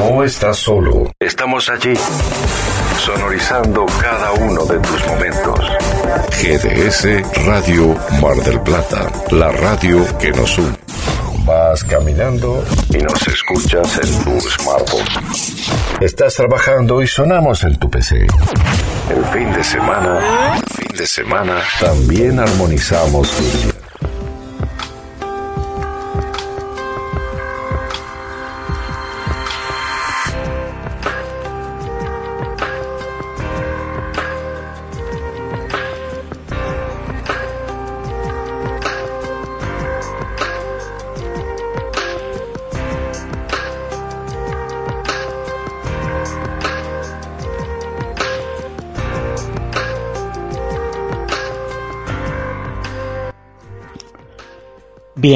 No estás solo. Estamos allí, sonorizando cada uno de tus momentos. GDS Radio Mar del Plata, la radio que nos une. Vas caminando y nos escuchas en tu smartphone. Estás trabajando y sonamos en tu PC. El fin de semana, fin de semana, también armonizamos tu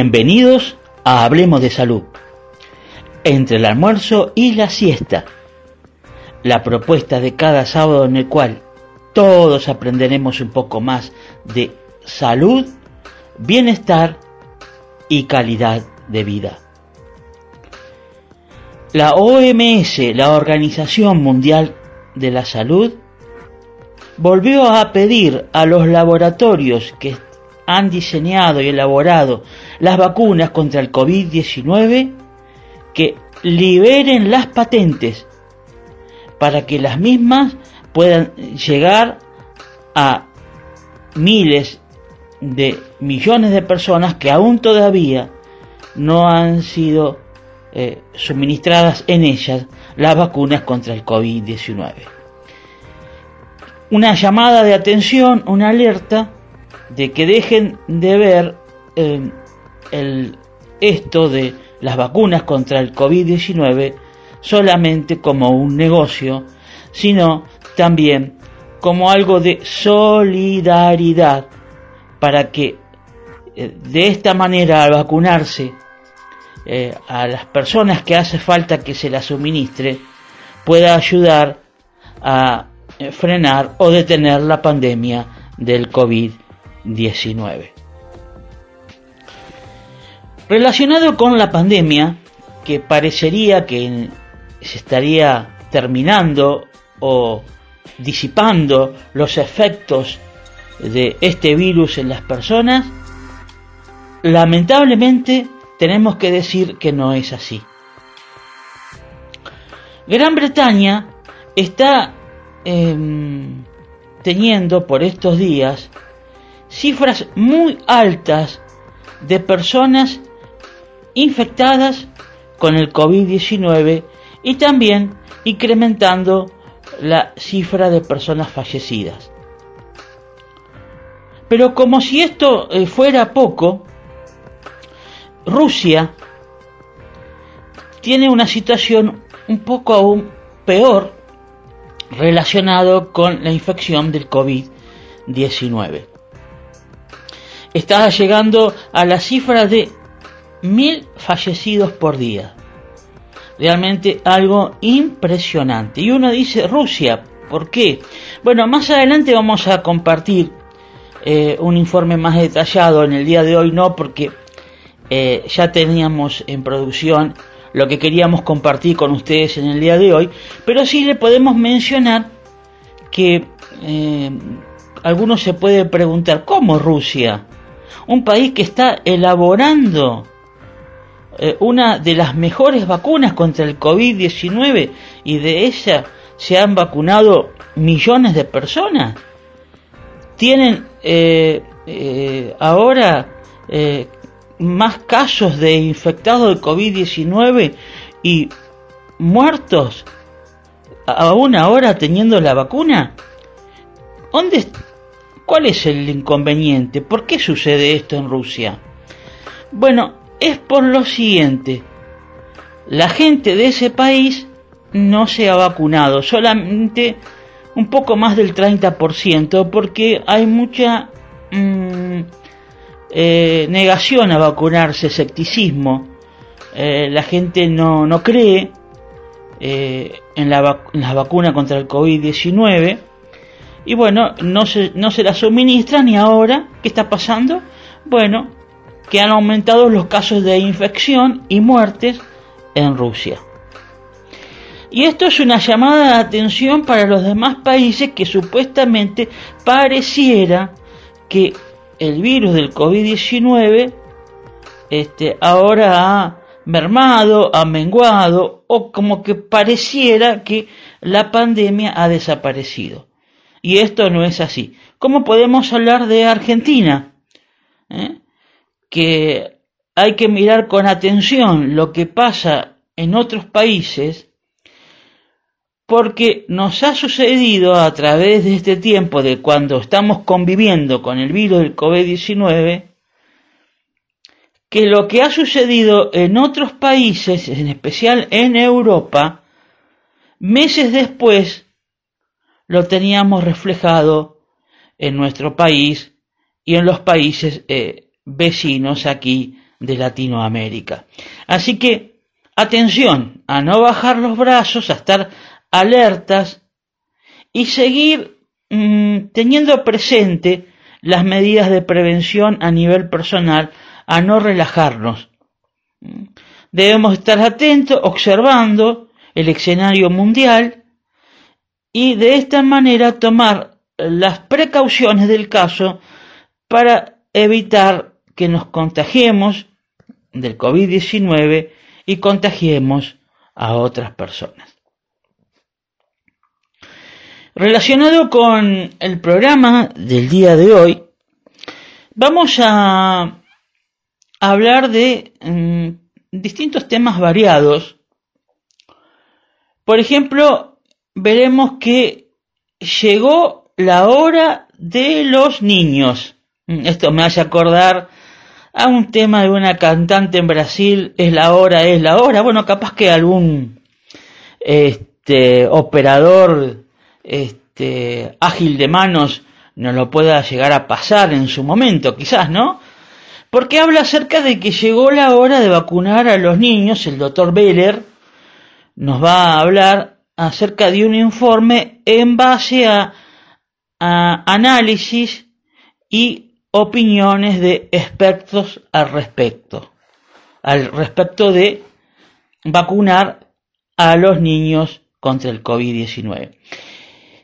Bienvenidos a Hablemos de Salud. Entre el almuerzo y la siesta. La propuesta de cada sábado en el cual todos aprenderemos un poco más de salud, bienestar y calidad de vida. La OMS, la Organización Mundial de la Salud, volvió a pedir a los laboratorios que han diseñado y elaborado las vacunas contra el COVID-19 que liberen las patentes para que las mismas puedan llegar a miles de millones de personas que aún todavía no han sido eh, suministradas en ellas las vacunas contra el COVID-19. Una llamada de atención, una alerta de que dejen de ver eh, el, esto de las vacunas contra el COVID-19 solamente como un negocio, sino también como algo de solidaridad para que eh, de esta manera al vacunarse eh, a las personas que hace falta que se las suministre pueda ayudar a frenar o detener la pandemia del COVID-19. 19. Relacionado con la pandemia, que parecería que se estaría terminando o disipando los efectos de este virus en las personas, lamentablemente tenemos que decir que no es así. Gran Bretaña está em, teniendo por estos días cifras muy altas de personas infectadas con el COVID-19 y también incrementando la cifra de personas fallecidas. Pero como si esto eh, fuera poco, Rusia tiene una situación un poco aún peor relacionado con la infección del COVID-19 está llegando a la cifra de mil fallecidos por día. Realmente algo impresionante. Y uno dice, Rusia, ¿por qué? Bueno, más adelante vamos a compartir eh, un informe más detallado. En el día de hoy no, porque eh, ya teníamos en producción lo que queríamos compartir con ustedes en el día de hoy. Pero sí le podemos mencionar que eh, algunos se puede preguntar, ¿cómo Rusia? Un país que está elaborando eh, una de las mejores vacunas contra el COVID-19 y de ella se han vacunado millones de personas. Tienen eh, eh, ahora más casos de infectados de COVID-19 y muertos aún ahora teniendo la vacuna. ¿Dónde, ¿Cuál es el inconveniente? ¿Por qué sucede esto en Rusia? Bueno, es por lo siguiente. La gente de ese país no se ha vacunado, solamente un poco más del 30%, porque hay mucha mm, eh, negación a vacunarse, escepticismo. Eh, la gente no, no cree eh, en, la en la vacuna contra el COVID-19 y bueno, no se, no se la suministran y ahora, ¿qué está pasando? Bueno, que han aumentado los casos de infección y muertes en Rusia. Y esto es una llamada de atención para los demás países que supuestamente pareciera que el virus del COVID-19 este, ahora ha mermado, ha menguado o como que pareciera que la pandemia ha desaparecido. Y esto no es así. ¿Cómo podemos hablar de Argentina? ¿Eh? Que hay que mirar con atención lo que pasa en otros países porque nos ha sucedido a través de este tiempo de cuando estamos conviviendo con el virus del COVID-19 que lo que ha sucedido en otros países, en especial en Europa, meses después lo teníamos reflejado en nuestro país y en los países eh, vecinos aquí de Latinoamérica. Así que atención a no bajar los brazos, a estar alertas y seguir mm, teniendo presente las medidas de prevención a nivel personal, a no relajarnos. Debemos estar atentos, observando el escenario mundial y de esta manera tomar las precauciones del caso para evitar que nos contagiemos del COVID-19 y contagiemos a otras personas. Relacionado con el programa del día de hoy, vamos a hablar de mm, distintos temas variados. Por ejemplo, veremos que llegó la hora de los niños. Mm, esto me hace acordar a un tema de una cantante en Brasil, es la hora, es la hora. Bueno, capaz que algún este, operador este, ágil de manos no lo pueda llegar a pasar en su momento, quizás, ¿no? Porque habla acerca de que llegó la hora de vacunar a los niños, el doctor Beller nos va a hablar acerca de un informe en base a, a análisis y opiniones de expertos al respecto, al respecto de vacunar a los niños contra el COVID-19.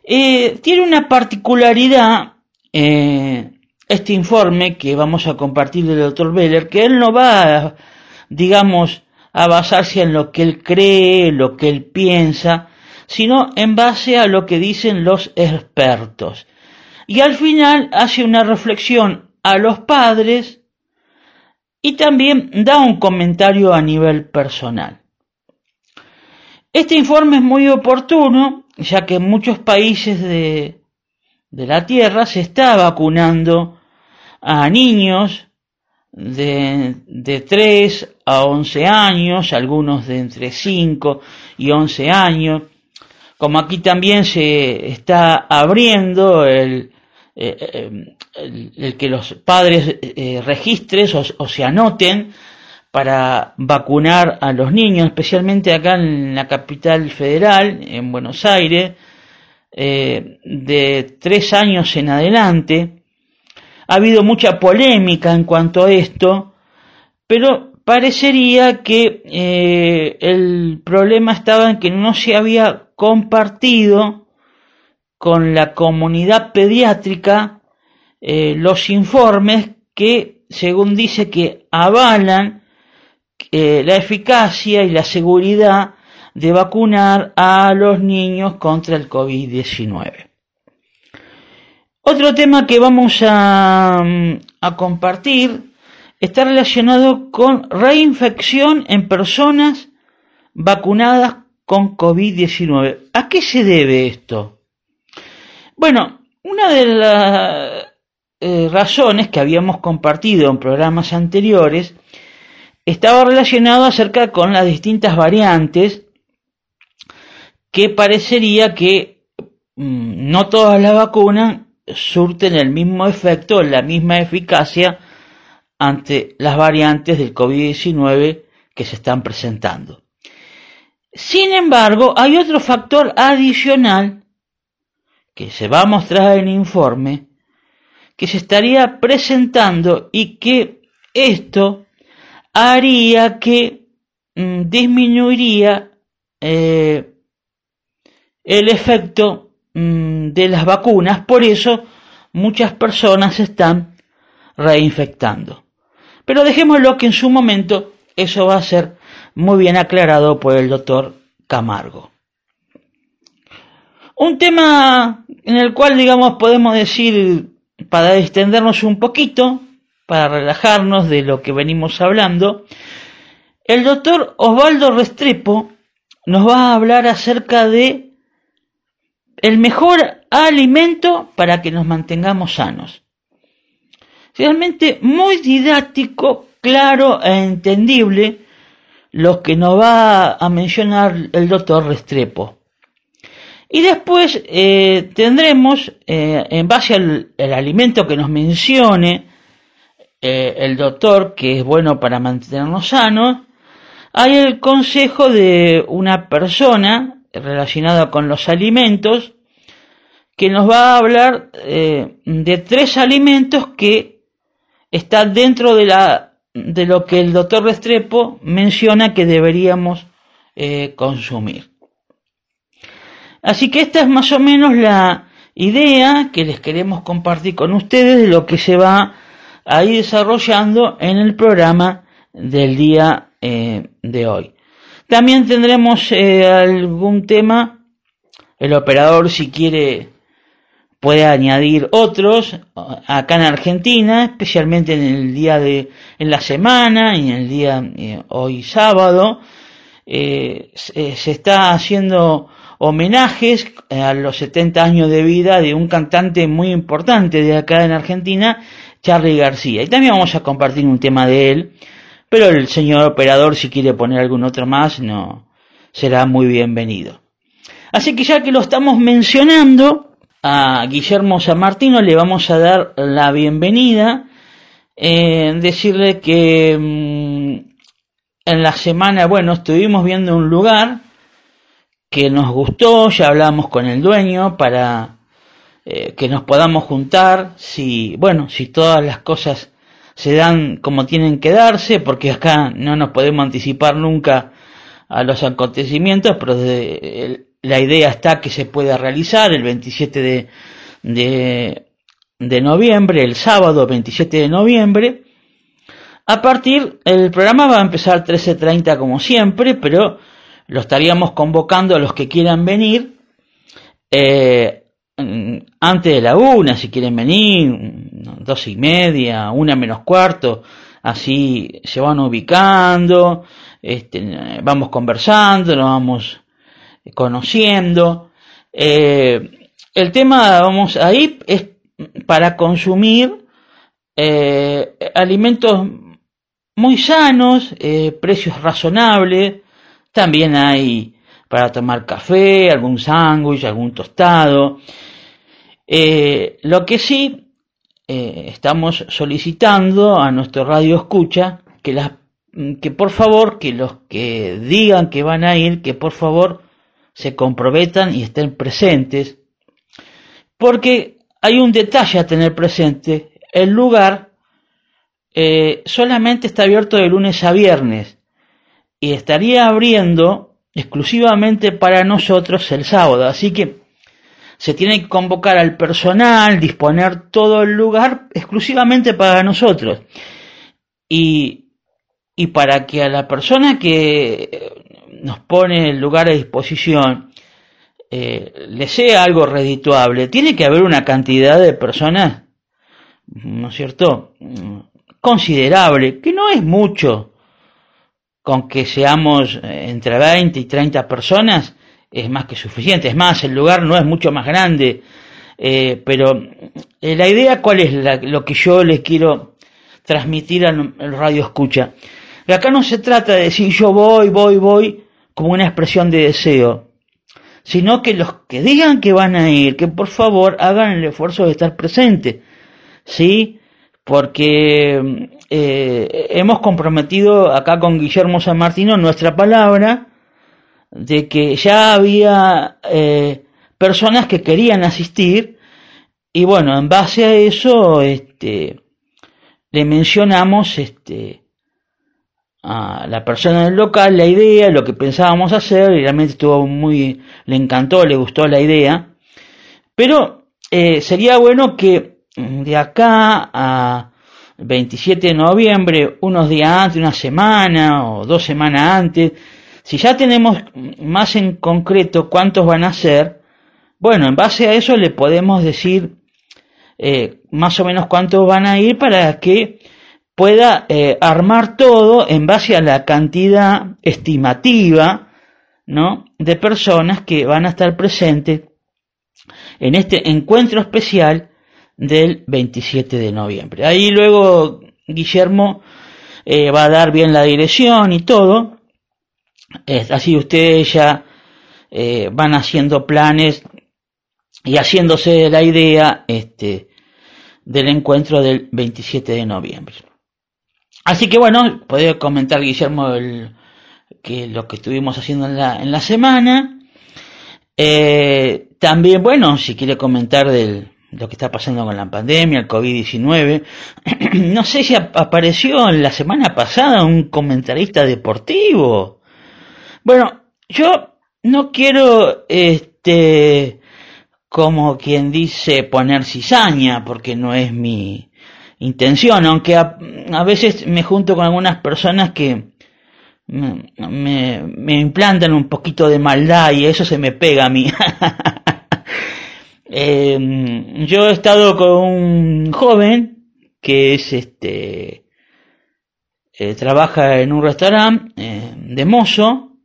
Eh, tiene una particularidad eh, este informe que vamos a compartir del doctor Beller, que él no va, digamos, a basarse en lo que él cree, lo que él piensa, sino en base a lo que dicen los expertos. Y al final hace una reflexión a los padres y también da un comentario a nivel personal. Este informe es muy oportuno ya que en muchos países de, de la Tierra se está vacunando a niños de, de 3 a 11 años, algunos de entre 5 y 11 años, como aquí también se está abriendo el, eh, el, que los padres eh, registren o, se anoten para vacunar a los niños, especialmente acá en la capital federal, en Buenos Aires, eh, de tres años en adelante. Ha habido mucha polémica en cuanto a esto, pero parecería que eh, el problema estaba en que no se había compartido con la comunidad pediátrica eh, los informes que, según dice, que avalan eh, la eficacia y la seguridad de vacunar a los niños contra el COVID-19. Otro tema que vamos a, mm, a compartir está relacionado con reinfección en personas vacunadas con COVID-19. ¿A qué se debe esto? Bueno, una de las eh, razones que habíamos compartido en programas anteriores estaba relacionado acerca con las distintas variantes que parecería que mm, no todas las vacunas surten el mismo efecto, la misma eficacia ante las variantes del COVID-19 que se están presentando. Sin embargo, hay otro factor adicional que se va a mostrar en el informe que se estaría presentando y que esto haría que mm, disminuiría eh, el efecto mm, de las vacunas, por eso muchas personas están reinfectando. Pero dejémoslo que en su momento eso va a ser muy bien aclarado por el doctor Camargo. Un tema en el cual, digamos, podemos decir, para extendernos un poquito, para relajarnos de lo que venimos hablando, el doctor Osvaldo Restrepo nos va a hablar acerca de el mejor alimento para que nos mantengamos sanos. Realmente muy didáctico, claro e entendible lo que nos va a mencionar el doctor Restrepo. Y después eh, tendremos, eh, en base al alimento que nos mencione eh, el doctor, que es bueno para mantenernos sanos, hay el consejo de una persona relacionada con los alimentos que nos va a hablar de tres alimentos que están dentro de, la, de lo que el doctor Restrepo menciona que deberíamos consumir. Así que esta es más o menos la idea que les queremos compartir con ustedes de lo que se va a ir desarrollando en el programa del día eh, de hoy. También tendremos eh, algún tema, el operador si quiere puede añadir otros acá en Argentina, especialmente en el día de, en la semana y en el día eh, hoy sábado, se está haciendo homenajes eh, a los 70 años de vida de un cantante muy importante de acá en Argentina, Charlie García. Y también vamos a compartir un tema de él, pero el señor operador si quiere poner algún otro más, no será muy bienvenido. Así que ya que lo estamos mencionando, a Guillermo San Martino le vamos a dar la bienvenida, eh, decirle que mm, en la semana, bueno, estuvimos viendo un lugar, que nos gustó, ya hablamos con el dueño para eh, que nos podamos juntar, si, bueno, si todas las cosas se dan como tienen que darse, porque acá no nos podemos anticipar nunca a los acontecimientos, pero la idea está que se pueda realizar el 27 de, noviembre, el sábado 27 de noviembre. A partir, el programa va a empezar 13.30 como siempre, pero lo estaríamos convocando a los que quieran venir eh, antes de la una, si quieren venir, dos y media, una menos cuarto, así se van ubicando, este, vamos conversando, nos vamos conociendo. Eh, el tema, vamos ahí, es para consumir eh, alimentos muy sanos, precios razonables, también hay para tomar café, algún sándwich, algún tostado. Eh, lo que sí eh, estamos solicitando a nuestro radio escucha que, las, que por favor, que los que digan que van a ir, que por favor se comprometan y estén presentes, porque hay un detalle a tener presente, el lugar eh, solamente está abierto de lunes a viernes, y estaría abriendo exclusivamente para nosotros el sábado. Así que se tiene que convocar al personal, disponer todo el lugar exclusivamente para nosotros. Y, y para que a la persona que nos pone el lugar a disposición eh, le sea algo redituable, tiene que haber una cantidad de personas, ¿no es cierto?, considerable, que no es mucho, con que seamos eh, entre 20 y 30 personas es más que suficiente. Es más, el lugar no es mucho más grande, eh, pero la idea cuál es lo que yo les quiero transmitir al, radio escucha. acá no se trata de decir yo voy, voy, voy como una expresión de deseo, sino que los que digan que van a ir, que por favor hagan el esfuerzo de estar presente, ¿sí? Porque eh, hemos comprometido acá con Guillermo San Martino nuestra palabra de que ya había eh, personas que querían asistir y bueno, en base a eso este, le mencionamos este, a la persona del local la idea, lo que pensábamos hacer, y realmente estuvo muy, le encantó, le gustó la idea, pero eh, sería bueno que de acá a 27 de noviembre, unos días antes, una semana o dos semanas antes, si ya tenemos más en concreto cuántos van a ser, bueno, en base a eso le podemos decir eh, más o menos cuántos van a ir para que pueda eh, armar todo en base a la cantidad estimativa de personas que van a estar presentes en este encuentro especial del 27 de noviembre. Ahí luego Guillermo eh, va a dar bien la dirección y todo. así ustedes ya eh, van haciendo planes y haciéndose la idea este, del encuentro del 27 de noviembre. Así que bueno, puede comentar Guillermo el, que lo que estuvimos haciendo en la, en la semana. Eh, también, bueno, si quiere comentar de lo que está pasando con la pandemia, el COVID-19. no sé si apareció en la semana pasada un comentarista deportivo. Bueno, yo no quiero, este, como quien dice, poner cizaña, porque no es mi, intención, aunque a, veces me junto con algunas personas que me, me, implantan un poquito de maldad y eso se me pega a mí. Em, yo he estado con un joven que es este eh, trabaja en un restaurante eh, de mozo,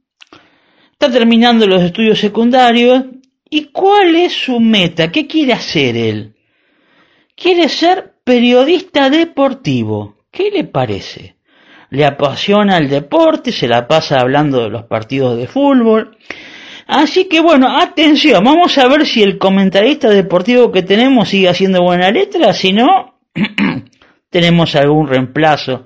está terminando los estudios secundarios y cuál es su meta, qué quiere hacer él. Quiere ser periodista deportivo. ¿Qué le parece? Le apasiona el deporte, se la pasa hablando de los partidos de fútbol. Así que bueno, atención, vamos a ver si el comentarista deportivo que tenemos sigue haciendo buena letra, si no, tenemos algún reemplazo.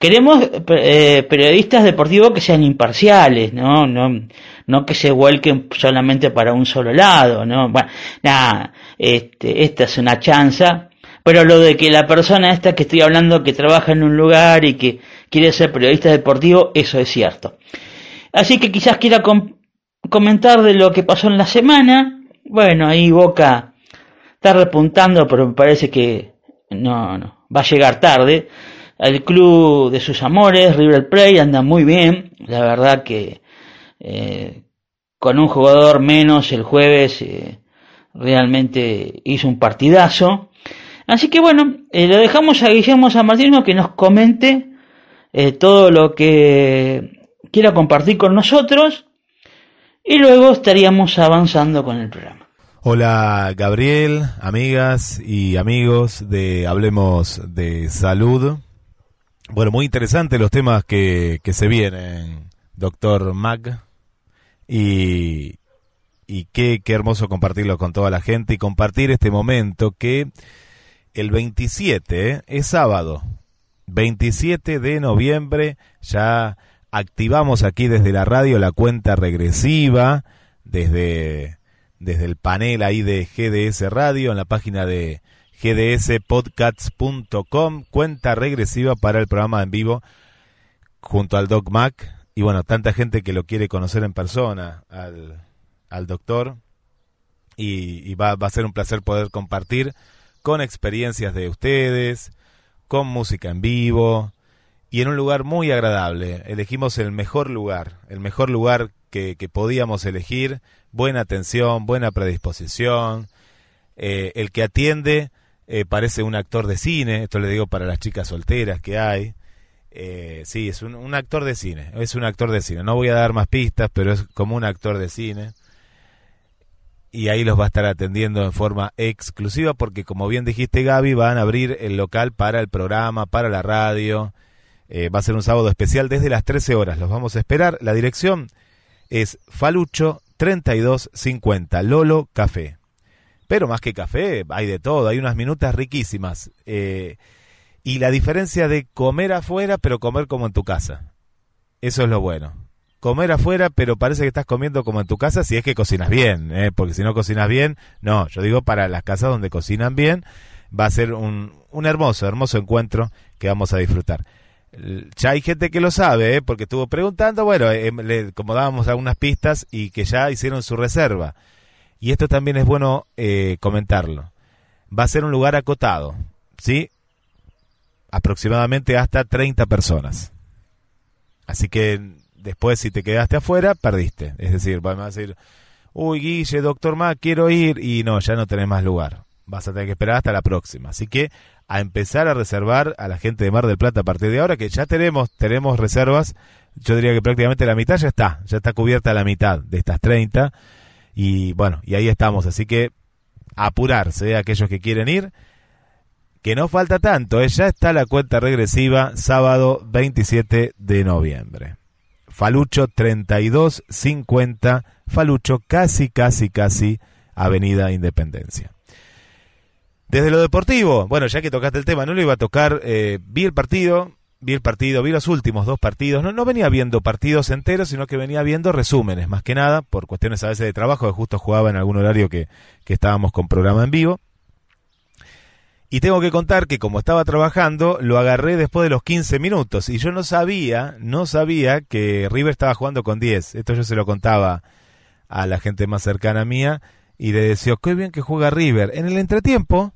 Queremos eh, periodistas deportivos que sean imparciales, ¿no? No, no que se vuelquen solamente para un solo lado, ¿no? Bueno, nada, este, esta es una chanza pero lo de que la persona esta que estoy hablando que trabaja en un lugar y que quiere ser periodista deportivo, eso es cierto. Así que quizás quiera comentar de lo que pasó en la semana. Bueno, ahí Boca está repuntando, pero me parece que no, no, va a llegar tarde. El club de sus amores, River Plate, anda muy bien. La verdad que eh, con un jugador menos el jueves eh, realmente hizo un partidazo. Así que bueno, eh, le dejamos a Guillermo San Martino que nos comente eh, todo lo que quiera compartir con nosotros y luego estaríamos avanzando con el programa. Hola Gabriel, amigas y amigos de Hablemos de Salud. Bueno, muy interesante los temas que, que se vienen, doctor Mac. Y, y qué, qué hermoso compartirlo con toda la gente y compartir este momento que el 27, ¿eh? es sábado, 27 de noviembre, ya activamos aquí desde la radio la cuenta regresiva, desde, desde el panel ahí de GDS Radio, en la página de gdspodcasts.com, cuenta regresiva para el programa en vivo junto al Doc Mac. Y bueno, tanta gente que lo quiere conocer en persona al, al doctor. Y, y va, va a ser un placer poder compartir con experiencias de ustedes, con música en vivo y en un lugar muy agradable. Elegimos el mejor lugar, el mejor lugar que, podíamos elegir, buena atención, buena predisposición, eh, el que atiende eh, parece un actor de cine, esto le digo para las chicas solteras que hay. Eh, sí, es un, un, actor de cine, es un actor de cine. No voy a dar más pistas, pero es como un actor de cine y ahí los va a estar atendiendo en forma exclusiva porque como bien dijiste Gaby, van a abrir el local para el programa, para la radio. Eh, va a ser un sábado especial desde las 13 horas. Los vamos a esperar. La dirección es Falucho 3250 Lolo Café. Pero más que café, hay de todo. Hay unas minutas riquísimas. Eh, y la diferencia de comer afuera, pero comer como en tu casa. Eso es lo bueno comer afuera, pero parece que estás comiendo como en tu casa si es que cocinas bien, ¿eh? porque si no cocinas bien, no, yo digo para las casas donde cocinan bien, va a ser un, un hermoso, hermoso encuentro que vamos a disfrutar. ya hay gente que lo sabe, ¿eh? porque estuvo preguntando, bueno, eh, le, como dábamos algunas pistas y que ya hicieron su reserva. Y esto también es bueno comentarlo. Va a ser un lugar acotado, ¿sí? Aproximadamente hasta 30 personas. Así que después si te quedaste afuera, perdiste. Es decir, vamos a decir, uy Guille, doctor Ma, quiero ir y no, ya no tenés más lugar. Vas a tener que esperar hasta la próxima. Así que a empezar a reservar a la gente de Mar del Plata a partir de ahora, que ya tenemos, tenemos reservas, yo diría que prácticamente la mitad ya está, ya está cubierta la mitad de estas 30, y bueno, y ahí estamos, así que apurarse, ¿eh? aquellos que quieren ir, que no falta tanto, ¿eh? ya está la cuenta regresiva, sábado 27 de noviembre. Falucho 3250, Falucho casi, casi, casi, Avenida Independencia. Desde lo deportivo, bueno, ya que tocaste el tema, no lo iba a tocar, eh, vi el partido, vi el partido, vi los últimos dos partidos, no, no venía viendo partidos enteros, sino que venía viendo resúmenes, más que nada, por cuestiones a veces de trabajo, que justo jugaba en algún horario que, que estábamos con programa en vivo. Y tengo que contar que como estaba trabajando, lo agarré después de los 15 minutos. Y yo no sabía, no sabía que River estaba jugando con 10. Esto yo se lo contaba a la gente más cercana mía. Y le decía, qué bien que juega River. En el entretiempo,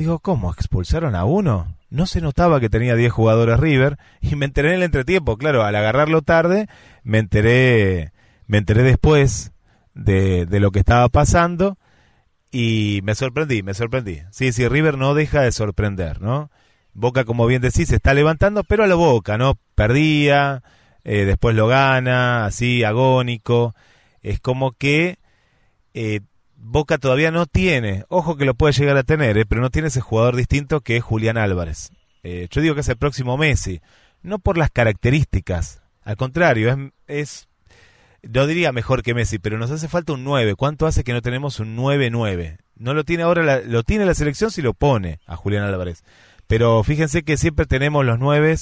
Digo, ¿cómo? ¿Expulsaron a uno? No se notaba que tenía 10 jugadores River y me enteré en el entretiempo, claro, al agarrarlo tarde, me enteré, me enteré después de, de lo que estaba pasando y me sorprendí, me sorprendí. Sí, sí, River no deja de sorprender, ¿no? Boca, como bien decís, se está levantando, pero a la boca, ¿no? Perdía, eh, después lo gana, así, agónico. Es como que eh, Boca todavía no tiene, ojo que lo puede llegar a tener, eh, pero no tiene ese jugador distinto que es Julián Álvarez. Eh, yo digo que es el próximo Messi, no por las características, al contrario, es, es, no diría mejor que Messi, pero nos hace falta un 9. ¿Cuánto hace que no tenemos un 9-9? No lo tiene ahora, lo tiene la selección si lo pone a Julián Álvarez. Pero fíjense que siempre tenemos los 9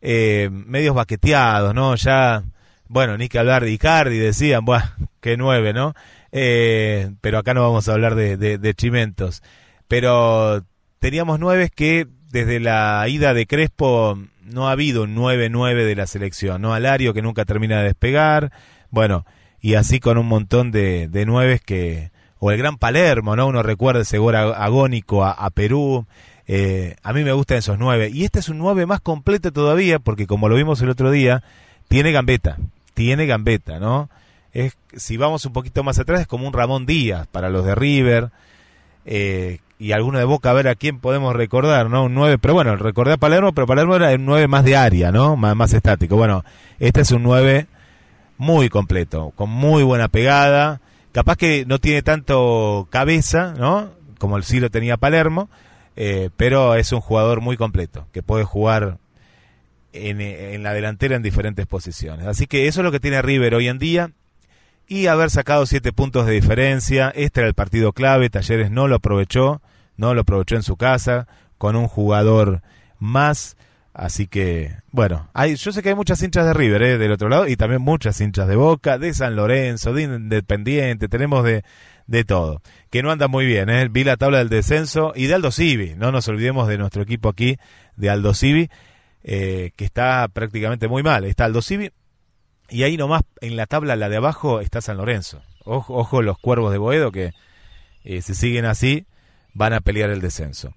eh, medios baqueteados, ¿no? Ya, bueno, ni que hablar de Icardi, decían, bueno, qué 9, ¿no? Eh, pero acá no vamos a hablar de, de, chimentos. Pero teníamos nueve que desde la ida de Crespo no ha habido un 9-9 de la selección, ¿no? Alario que nunca termina de despegar, bueno, y así con un montón de, de nueves que, o el gran Palermo, ¿no? Uno recuerda ese gol agónico a, Perú, eh, a mí me gustan esos nueve, y este es un nueve más completo todavía, porque como lo vimos el otro día, tiene gambeta, tiene gambeta, ¿no? es, si vamos un poquito más atrás, es como un Ramón Díaz para los de River. Eh, y alguno de Boca, a ver a quién podemos recordar, ¿no? Un 9, pero bueno, recordé a Palermo, pero Palermo era un 9 más de área, ¿no? Más, más estático. Bueno, este es un 9 muy completo, con muy buena pegada. Capaz que no tiene tanto cabeza, ¿no? Como el sí lo tenía Palermo, eh, pero es un jugador muy completo, que puede jugar en, en la delantera en diferentes posiciones. Así que eso es lo que tiene River hoy en día y haber sacado siete puntos de diferencia. Este era el partido clave, Talleres no lo aprovechó, no lo aprovechó en su casa, con un jugador más. Así que, bueno, hay, yo sé que hay muchas hinchas de River eh, del otro lado y también muchas hinchas de Boca, de San Lorenzo, de Independiente, tenemos de, de todo. Que no anda muy bien, ¿eh? vi la tabla del descenso y de Aldo Civi, no nos olvidemos de nuestro equipo aquí, de Aldo Civi, eh, que está prácticamente muy mal. Está Aldo Civi, y ahí nomás, en la tabla, la de abajo, está San Lorenzo. Ojo, ojo los cuervos de Boedo que eh, si siguen así van a pelear el descenso.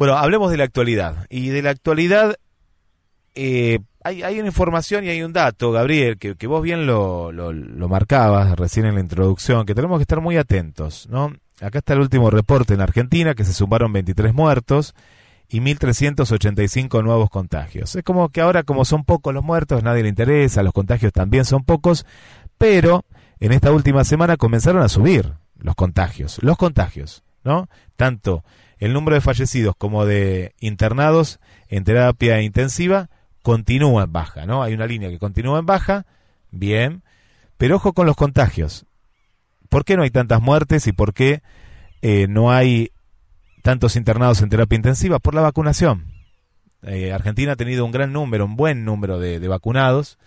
Bueno, hablemos de la actualidad. Y de la actualidad eh, hay, hay, una información y hay un dato, Gabriel, que, vos bien lo, lo, lo, marcabas recién en la introducción, que tenemos que estar muy atentos. ¿no? Acá está el último reporte en Argentina, que se sumaron 23 muertos y 1.385 nuevos contagios. Es como que ahora, como son pocos los muertos, nadie le interesa, los contagios también son pocos, pero en esta última semana comenzaron a subir los contagios, los contagios, ¿no? Tanto el número de fallecidos como de internados en terapia intensiva continúa en baja, ¿no? Hay una línea que continúa en baja, bien, pero ojo con los contagios. ¿Por qué no hay tantas muertes y por qué eh, no hay tantos internados en terapia intensiva por la vacunación. Eh, Argentina ha tenido un gran número, un buen número de, vacunados,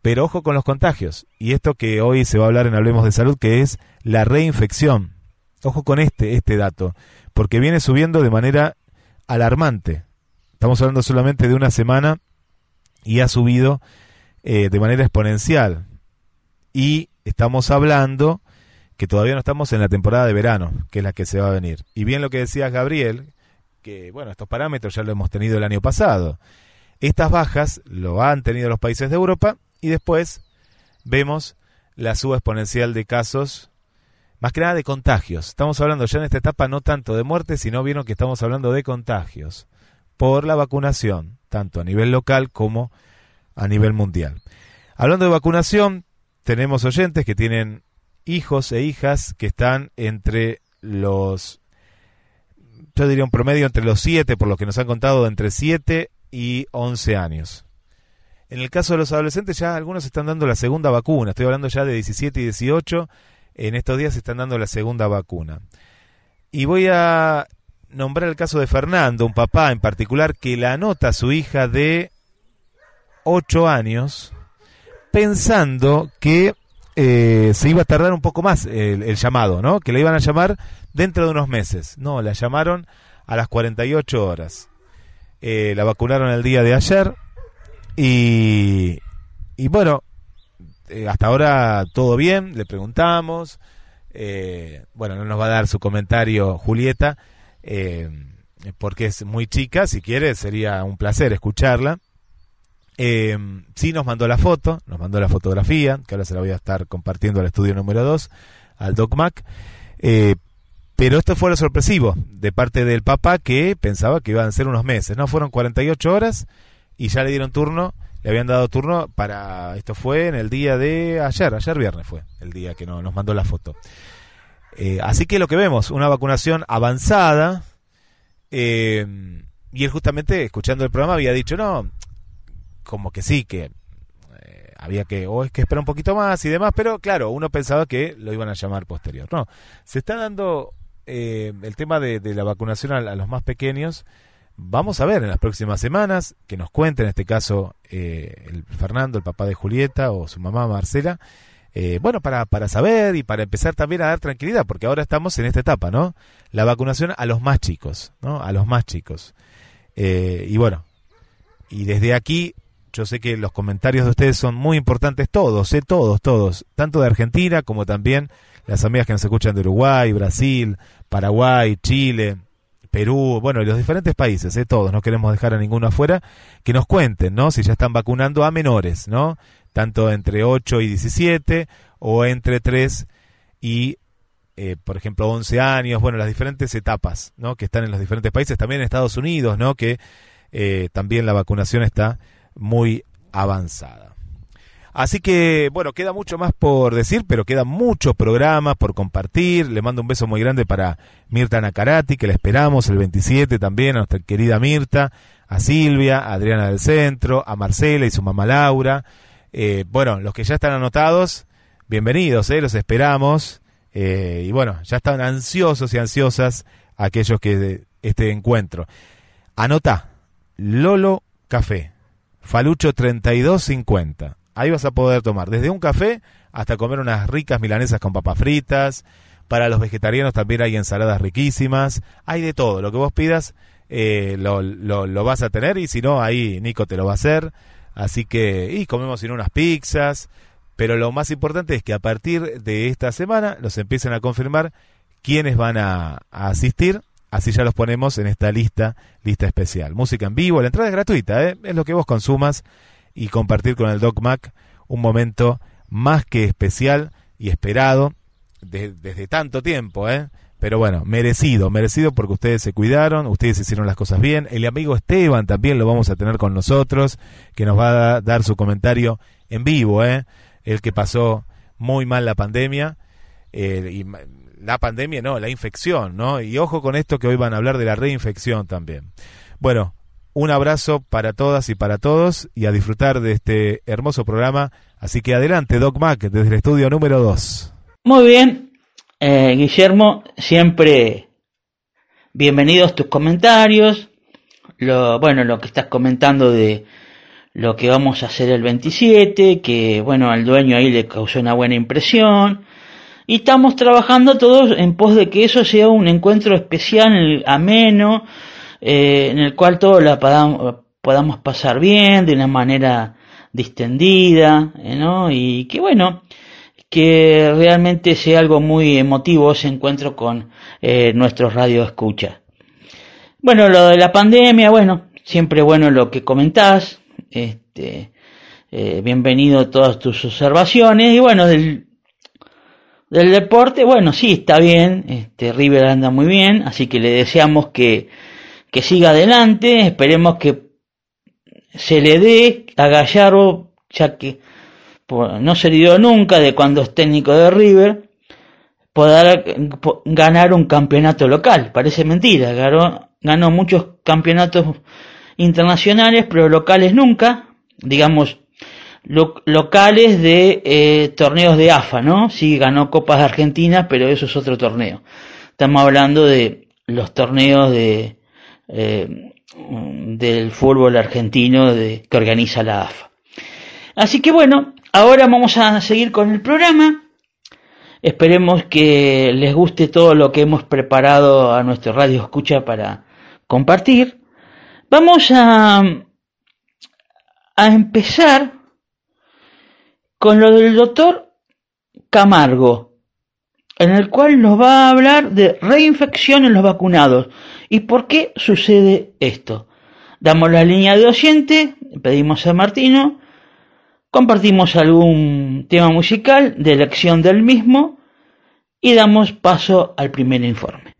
pero ojo con los contagios. Y esto que hoy se va a hablar en Hablemos de Salud, que es la reinfección. Ojo con este, este dato, porque viene subiendo de manera alarmante. estamos hablando solamente de una semana y ha subido eh, de manera exponencial. Y estamos hablando que todavía no estamos en la temporada de verano, que es la que se va a venir. Y bien lo que decía Gabriel, que bueno, estos parámetros ya lo hemos tenido el año pasado. Estas bajas lo han tenido los países de Europa y después vemos la suba exponencial de casos, más que nada de contagios. Estamos hablando ya en esta etapa no tanto de muertes, sino vieron que estamos hablando de contagios por la vacunación, tanto a nivel local como a nivel mundial. Hablando de vacunación, tenemos oyentes que tienen hijos e hijas que están entre los, yo diría un promedio entre los 7, por lo que nos han contado, entre 7 y 11 años. En el caso de los adolescentes ya algunos están dando la segunda vacuna, estoy hablando ya de 17 y 18, en estos días están dando la segunda vacuna. Y voy a nombrar el caso de Fernando, un papá en particular, que la anota a su hija de 8 años, pensando que eh, se iba a tardar un poco más el, llamado, ¿no? Que le iban a llamar dentro de unos meses. No, la llamaron a las 48 horas. Eh, la vacunaron el día de ayer y, y bueno, eh, hasta ahora todo bien, le preguntamos. bueno, no nos va a dar su comentario Julieta, porque es muy chica, si quiere sería un placer escucharla. Eh, sí nos mandó la foto, nos mandó la fotografía, que ahora se la voy a estar compartiendo al estudio número 2, al DocMac. Eh, pero esto fue lo sorpresivo de parte del papá que pensaba que iban a ser unos meses, ¿no? Fueron 48 horas y ya le dieron turno, le habían dado turno para, esto fue en el día de ayer, ayer viernes fue el día que no, nos mandó la foto. Eh, así que lo que vemos, una vacunación avanzada, eh, y él justamente escuchando el programa había dicho, no, como que sí, que eh, había que, o es que esperar un poquito más y demás, pero claro, uno pensaba que lo iban a llamar posterior. No, se está dando eh, el tema de, la vacunación a, los más pequeños. Vamos a ver en las próximas semanas que nos cuente, en este caso, eh, el Fernando, el papá de Julieta o su mamá Marcela. bueno, para, para saber y para empezar también a dar tranquilidad, porque ahora estamos en esta etapa, ¿no? La vacunación a los más chicos, ¿no? A los más chicos. y bueno, y desde aquí yo sé que los comentarios de ustedes son muy importantes todos, ¿eh? todos, todos, tanto de Argentina como también las amigas que nos escuchan de Uruguay, Brasil, Paraguay, Chile, Perú, bueno, los diferentes países, ¿eh? todos, no queremos dejar a ninguno afuera, que nos cuenten, ¿no? Si ya están vacunando a menores, ¿no? Tanto entre 8 y 17 o entre 3 y, eh, por ejemplo, 11 años, bueno, las diferentes etapas, ¿no? Que están en los diferentes países, también en Estados Unidos, ¿no? Que eh, también la vacunación está muy avanzada. Así que, bueno, queda mucho más por decir, pero queda mucho programa por compartir. Le mando un beso muy grande para Mirta Nacarati, que la esperamos el 27 también, a nuestra querida Mirta, a Silvia, a Adriana del Centro, a Marcela y su mamá Laura. Eh, bueno, los que ya están anotados, bienvenidos, eh, los esperamos. Eh, y bueno, ya están ansiosos y ansiosas aquellos que este encuentro. Anota, Lolo Café Falucho 32.50. Ahí vas a poder tomar desde un café hasta comer unas ricas milanesas con papas fritas. Para los vegetarianos también hay ensaladas riquísimas. Hay de todo. Lo que vos pidas eh, lo, lo, vas a tener y si no, ahí Nico te lo va a hacer. Así que, y comemos sin unas pizzas. Pero lo más importante es que a partir de esta semana los empiecen a confirmar quiénes van a asistir Así ya los ponemos en esta lista, lista especial. Música en vivo, la entrada es gratuita, ¿eh? es lo que vos consumas y compartir con el Doc Mac un momento más que especial y esperado desde tanto tiempo, ¿eh? Pero bueno, merecido, merecido porque ustedes se cuidaron, ustedes hicieron las cosas bien. El amigo Esteban también lo vamos a tener con nosotros, que nos va a dar su comentario en vivo, ¿eh? El que pasó muy mal la pandemia. Eh, y la pandemia, no, la infección, ¿no? Y ojo con esto que hoy van a hablar de la reinfección también. Bueno, un abrazo para todas y para todos y a disfrutar de este hermoso programa. Así que adelante, Doc Mac, desde el estudio número 2. Muy bien, eh, Guillermo, siempre bienvenidos tus comentarios. Lo, bueno, lo que estás comentando de lo que vamos a hacer el 27, que bueno, al dueño ahí le causó una buena impresión. Y estamos trabajando todos en pos de que eso sea un encuentro especial, ameno, eh, en el cual todos la podamos, pasar bien, de una manera distendida, eh, ¿no? Y que bueno, que realmente sea algo muy emotivo ese encuentro con eh, nuestros radio escucha. Bueno, lo de la pandemia, bueno, siempre bueno lo que comentás, este, eh, bienvenido todas tus observaciones y bueno, del, del deporte, bueno, sí, está bien, este, River anda muy bien, así que le deseamos que, que siga adelante, esperemos que se le dé a Gallardo, ya que no se dio nunca de cuando es técnico de River, poder ganar un campeonato local. Parece mentira, ganó, ganó muchos campeonatos internacionales, pero locales nunca. Digamos, locales de eh, torneos de AFA, ¿no? Sí, ganó Copas de Argentina, pero eso es otro torneo. Estamos hablando de los torneos de eh, del fútbol argentino de, que organiza la AFA. Así que bueno, ahora vamos a seguir con el programa. Esperemos que les guste todo lo que hemos preparado a nuestro radio escucha para compartir. Vamos a, a empezar con lo del doctor Camargo, en el cual nos va a hablar de reinfección en los vacunados y por qué sucede esto. Damos la línea de oyente, pedimos a Martino, compartimos algún tema musical de elección del mismo y damos paso al primer informe.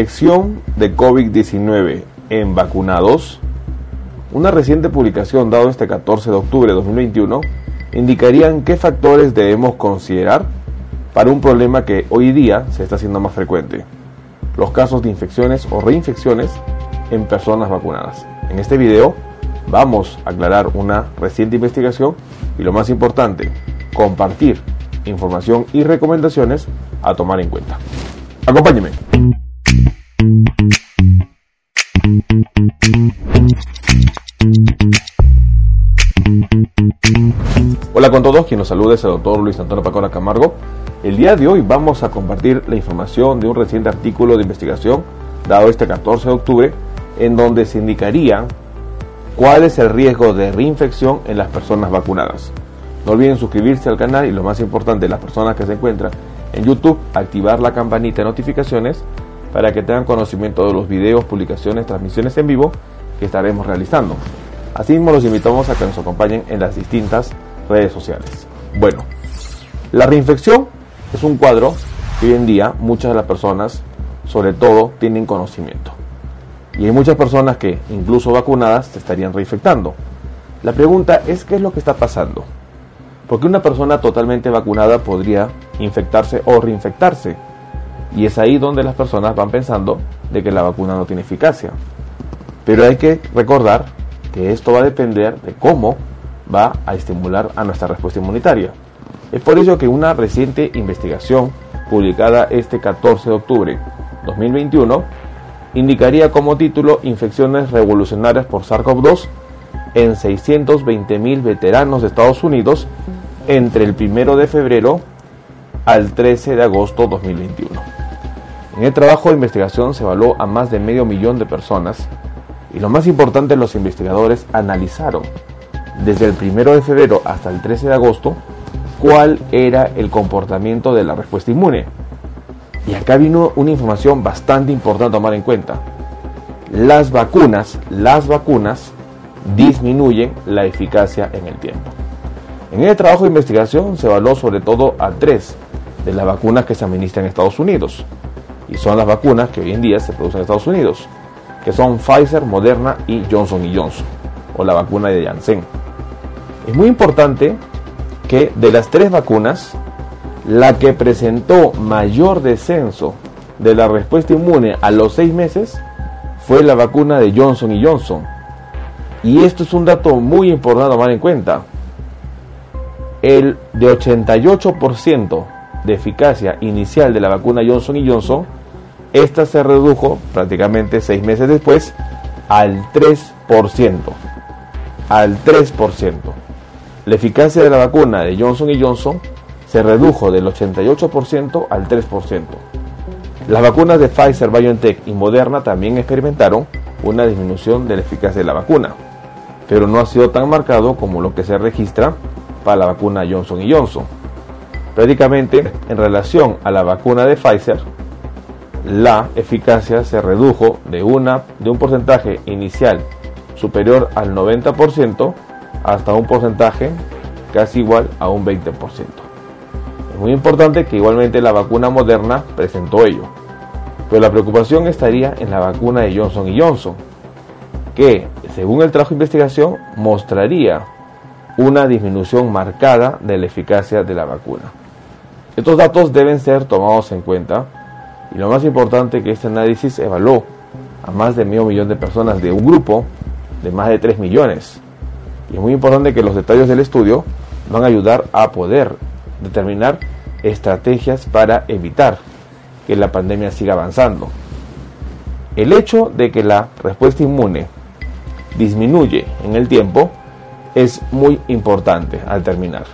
Reinfección de COVID-19 en vacunados. Una reciente publicación dado este 14 de octubre de 2021 indicarían qué factores debemos considerar para un problema que hoy día se está haciendo más frecuente, los casos de infecciones o reinfecciones en personas vacunadas. En este video vamos a aclarar una reciente investigación y lo más importante, compartir información y recomendaciones a tomar en cuenta. Acompáñeme. Con todos, quien nos saluda es el doctor Luis Antonio Pacona Camargo. El día de hoy vamos a compartir la información de un reciente artículo de investigación dado este 14 de octubre en donde se indicaría cuál es el riesgo de reinfección en las personas vacunadas. No olviden suscribirse al canal y lo más importante, las personas que se encuentran en YouTube, activar la campanita de notificaciones para que tengan conocimiento de los videos, publicaciones, transmisiones en vivo que estaremos realizando. Asimismo, los invitamos a que nos acompañen en las distintas redes sociales. Bueno, la reinfección es un cuadro que hoy en día muchas de las personas, sobre todo, tienen conocimiento. Y hay muchas personas que, incluso vacunadas, se estarían reinfectando. La pregunta es qué es lo que está pasando. Porque una persona totalmente vacunada podría infectarse o reinfectarse. Y es ahí donde las personas van pensando de que la vacuna no tiene eficacia. Pero hay que recordar que esto va a depender de cómo va a estimular a nuestra respuesta inmunitaria. Es por ello que una reciente investigación publicada este 14 de octubre 2021 indicaría como título Infecciones revolucionarias por SARS-CoV-2 en 620.000 veteranos de Estados Unidos entre el 1 de febrero al 13 de agosto 2021. En el trabajo de investigación se evaluó a más de medio millón de personas y lo más importante, los investigadores analizaron desde el 1 de febrero hasta el 13 de agosto cuál era el comportamiento de la respuesta inmune. Y acá vino una información bastante importante a tomar en cuenta. Las vacunas, las vacunas disminuyen la eficacia en el tiempo. En el trabajo de investigación se evaluó sobre todo a tres de las vacunas que se administran en Estados Unidos. Y son las vacunas que hoy en día se producen en Estados Unidos, que son Pfizer, Moderna y Johnson Johnson, o la vacuna de Janssen. Es muy importante que de las tres vacunas, la que presentó mayor descenso de la respuesta inmune a los seis meses fue la vacuna de Johnson Johnson. Y esto es un dato muy importante a tomar en cuenta. El de 88% de eficacia inicial de la vacuna Johnson Johnson, esta se redujo prácticamente seis meses después al 3%. Al 3%. La eficacia de la vacuna de Johnson Johnson se redujo del 88% al 3%. Las vacunas de Pfizer, BioNTech y Moderna también experimentaron una disminución de la eficacia de la vacuna, pero no ha sido tan marcado como lo que se registra para la vacuna Johnson Johnson. Prácticamente en relación a la vacuna de Pfizer, la eficacia se redujo de, una, de un porcentaje inicial superior al 90% hasta un porcentaje casi igual a un 20%. Es muy importante que igualmente la vacuna moderna presentó ello, pero la preocupación estaría en la vacuna de Johnson Johnson, que según el trabajo de investigación mostraría una disminución marcada de la eficacia de la vacuna. Estos datos deben ser tomados en cuenta y lo más importante que este análisis evaluó a más de medio millón de personas de un grupo de más de 3 millones. Y es muy importante que los detalles del estudio van a ayudar a poder determinar estrategias para evitar que la pandemia siga avanzando. El hecho de que la respuesta inmune disminuye en el tiempo es muy importante al terminar.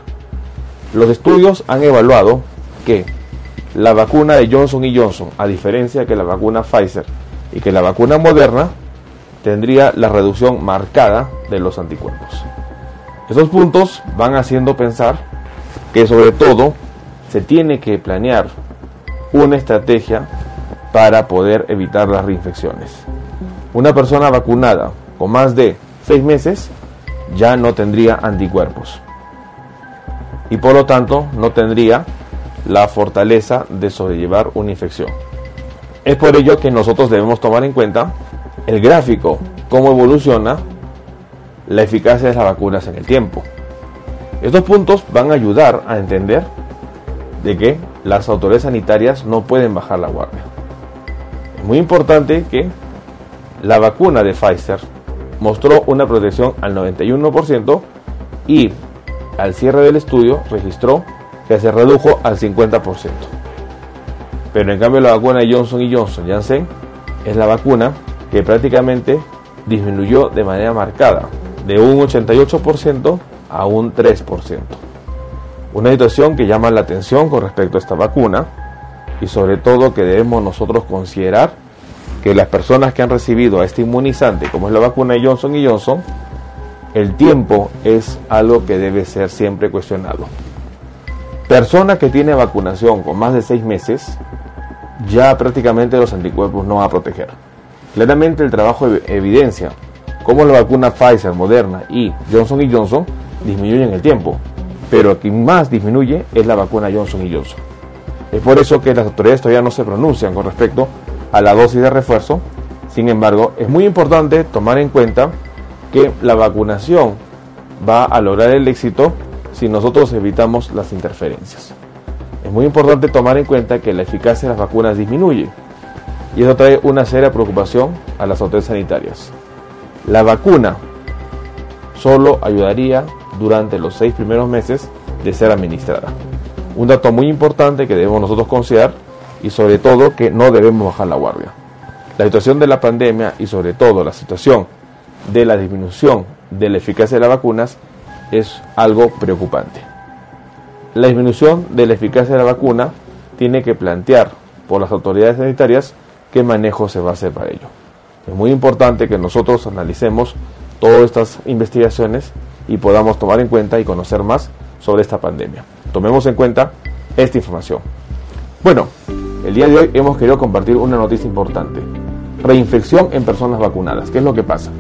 Los estudios han evaluado que la vacuna de Johnson y Johnson, a diferencia que la vacuna Pfizer y que la vacuna Moderna, tendría la reducción marcada de los anticuerpos. Estos puntos van haciendo pensar que sobre todo se tiene que planear una estrategia para poder evitar las reinfecciones. Una persona vacunada con más de 6 meses ya no tendría anticuerpos y por lo tanto no tendría la fortaleza de sobrellevar una infección. Es por ello que nosotros debemos tomar en cuenta el gráfico, cómo evoluciona la eficacia de las vacunas en el tiempo. Estos puntos van a ayudar a entender de que las autoridades sanitarias no pueden bajar la guardia. Es muy importante que la vacuna de Pfizer mostró una protección al 91% y al cierre del estudio registró que se redujo al 50%. Pero en cambio la vacuna de Johnson Johnson Janssen es la vacuna que prácticamente disminuyó de manera marcada, de un 88% a un 3%. Una situación que llama la atención con respecto a esta vacuna y sobre todo que debemos nosotros considerar que las personas que han recibido a este inmunizante, como es la vacuna de Johnson y Johnson, el tiempo es algo que debe ser siempre cuestionado. Persona que tiene vacunación con más de seis meses, ya prácticamente los anticuerpos no va a proteger. Claramente el trabajo evidencia cómo la vacuna Pfizer, Moderna y Johnson Johnson disminuyen el tiempo, pero quien más disminuye es la vacuna Johnson Johnson. Es por eso que las autoridades todavía no se pronuncian con respecto a la dosis de refuerzo. Sin embargo, es muy importante tomar en cuenta que la vacunación va a lograr el éxito si nosotros evitamos las interferencias. Es muy importante tomar en cuenta que la eficacia de las vacunas disminuye y eso trae una seria preocupación a las autoridades sanitarias. La vacuna solo ayudaría durante los seis primeros meses de ser administrada. Un dato muy importante que debemos nosotros considerar y sobre todo que no debemos bajar la guardia. La situación de la pandemia y sobre todo la situación de la disminución de la eficacia de las vacunas es algo preocupante. La disminución de la eficacia de la vacuna tiene que plantear por las autoridades sanitarias qué manejo se va a hacer para ello. Es muy importante que nosotros analicemos todas estas investigaciones y podamos tomar en cuenta y conocer más sobre esta pandemia. Tomemos en cuenta esta información. Bueno, el día de hoy hemos querido compartir una noticia importante. Reinfección en personas vacunadas. ¿Qué es lo que pasa?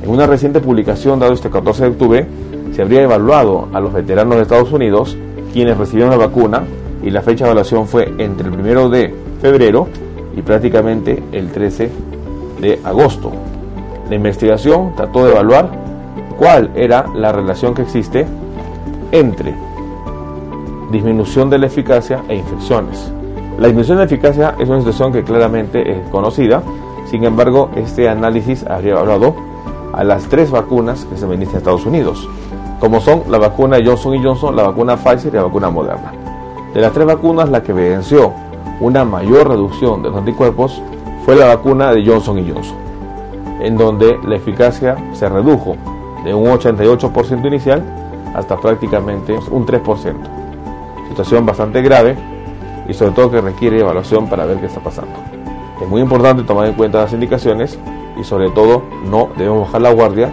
En una reciente publicación dado este 14 de octubre, se habría evaluado a los veteranos de Estados Unidos quienes recibieron la vacuna y la fecha de evaluación fue entre el 1 de febrero y prácticamente el 13 de agosto. La investigación trató de evaluar cuál era la relación que existe entre disminución de la eficacia e infecciones. La disminución de eficacia es una situación que claramente es conocida, sin embargo, este análisis habría evaluado a las tres vacunas que se administran en Estados Unidos, como son la vacuna Johnson Johnson, la vacuna Pfizer y la vacuna Moderna. De las tres vacunas, la que evidenció una mayor reducción de los anticuerpos fue la vacuna de Johnson Johnson, en donde la eficacia se redujo de un 88% inicial hasta prácticamente un 3%. Situación bastante grave y sobre todo que requiere evaluación para ver qué está pasando. Es muy importante tomar en cuenta las indicaciones y sobre todo no debemos bajar la guardia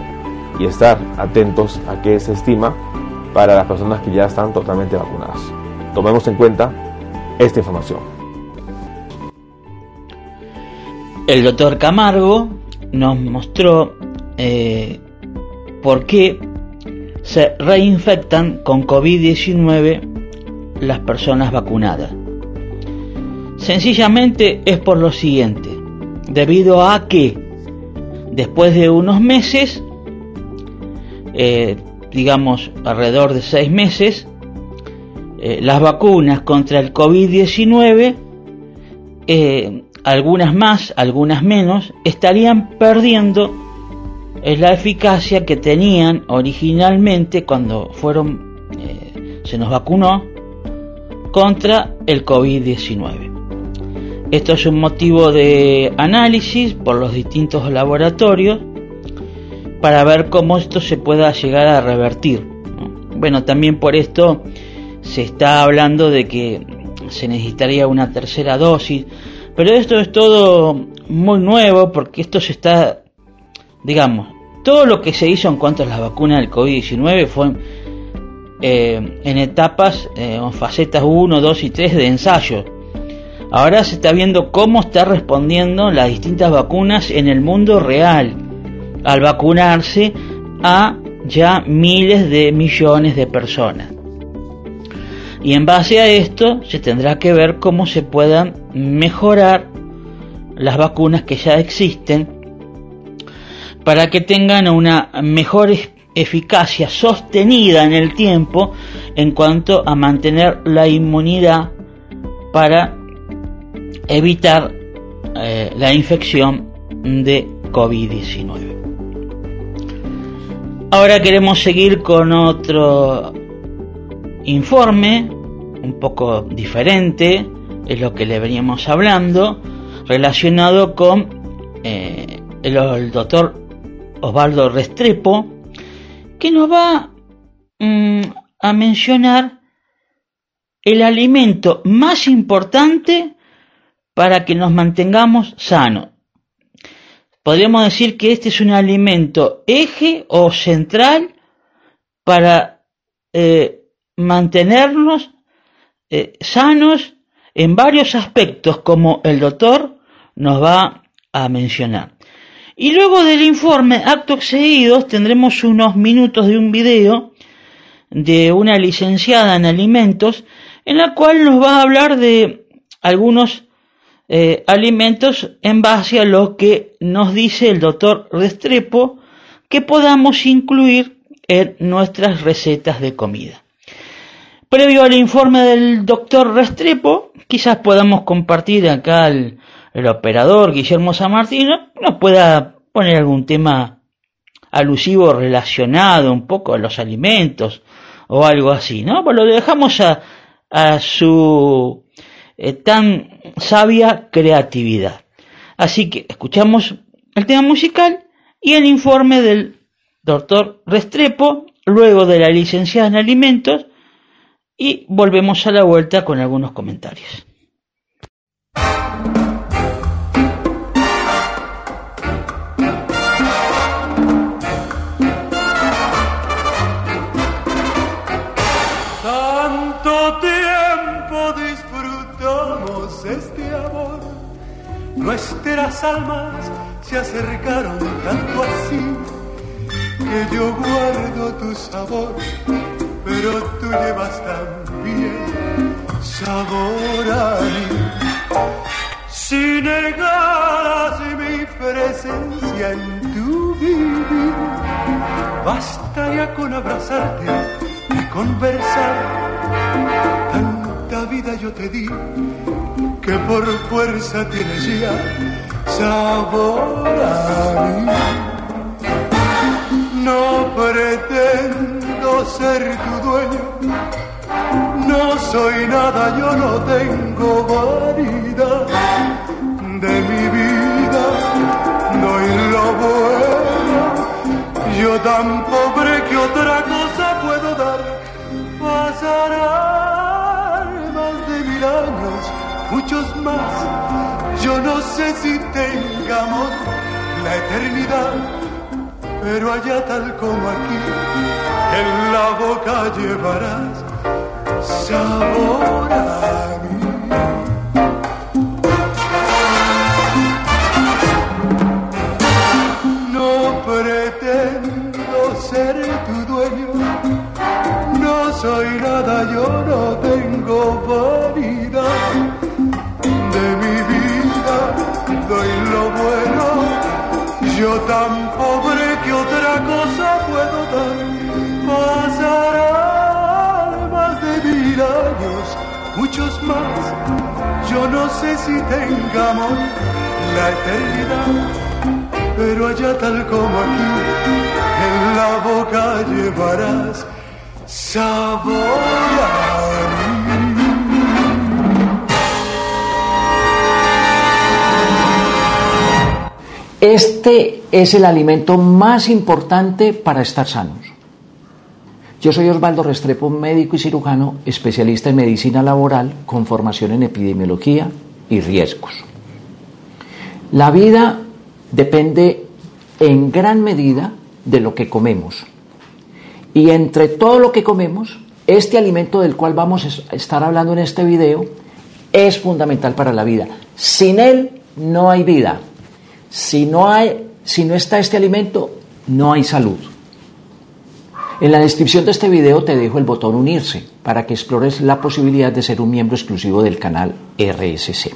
y estar atentos a qué se estima para las personas que ya están totalmente vacunadas. Tomemos en cuenta esta información. El doctor Camargo nos mostró eh, por qué se reinfectan con COVID-19 las personas vacunadas. Sencillamente es por lo siguiente, debido a que después de unos meses, eh, digamos alrededor de seis meses, eh, las vacunas contra el COVID-19, eh, algunas más, algunas menos, estarían perdiendo la eficacia que tenían originalmente cuando fueron, se nos vacunó contra el COVID-19. Esto es un motivo de análisis por los distintos laboratorios para ver cómo esto se pueda llegar a revertir. Bueno, también por esto se está hablando de que se necesitaría una tercera dosis, pero esto es todo muy nuevo porque esto se está, digamos, todo lo que se hizo en cuanto a las vacunas del COVID-19 fue eh, en etapas, eh, en facetas 1, 2 y 3 de ensayo Ahora se está viendo cómo está respondiendo las distintas vacunas en el mundo real al vacunarse a ya miles de millones de personas. Y en base a esto se tendrá que ver cómo se puedan mejorar las vacunas que ya existen para que tengan una mejor eficacia sostenida en el tiempo en cuanto a mantener la inmunidad para evitar eh, la infección de COVID-19. Ahora queremos seguir con otro informe, un poco diferente, es lo que le veníamos hablando, relacionado con eh, el, doctor Osvaldo Restrepo, que nos va mm, a mencionar el alimento más importante para que nos mantengamos sanos. Podríamos decir que este es un alimento eje o central para eh, mantenernos eh, sanos en varios aspectos, como el doctor nos va a mencionar. Y luego del informe, actos seguidos, tendremos unos minutos de un video de una licenciada en alimentos, en la cual nos va a hablar de algunos eh, alimentos en base a lo que nos dice el doctor Restrepo que podamos incluir en nuestras recetas de comida. Previo al informe del doctor Restrepo, quizás podamos compartir acá el, operador Guillermo San Martino, nos pueda poner algún tema alusivo relacionado un poco a los alimentos o algo así, ¿no? Pues lo dejamos a, a su eh, tan sabia creatividad. Así que escuchamos el tema musical y el informe del doctor Restrepo, luego de la licenciada en alimentos, y volvemos a la vuelta con algunos comentarios. Tanto tiempo disfrutamos este amor, nuestras almas se acercaron tanto así que yo guardo tu sabor pero tú llevas también sabor a mí. Si negaras mi presencia en tu vivir, bastaría con abrazarte y conversar. Tanta vida yo te di que por fuerza tienes ya sabor a mí. No pretendo ser tu dueño. No soy nada, yo no tengo vanidad de mi vida. Doy lo bueno, yo tan pobre que otra cosa puedo dar. Pasarán más de mil años, muchos más. Yo no sé si tengamos la eternidad, pero allá tal como aquí en la boca llevarás sabor a mí. No pretendo ser tu dueño, no soy nada, yo no tengo vanidad de mi vida, doy lo bueno, yo tan sé si tengamos la eternidad, pero allá tal como aquí, en la boca llevarás sabor a. Este es el alimento más importante para estar sanos. Yo soy Osvaldo Restrepo, médico y cirujano, especialista en medicina laboral con formación en epidemiología y riesgos. La vida depende en gran medida de lo que comemos. Y entre todo lo que comemos, este alimento del cual vamos a estar hablando en este video es fundamental para la vida. Sin él no hay vida. Si no, hay, si no está este alimento, no hay salud. En la descripción de este video te dejo el botón unirse para que explores la posibilidad de ser un miembro exclusivo del canal RSC.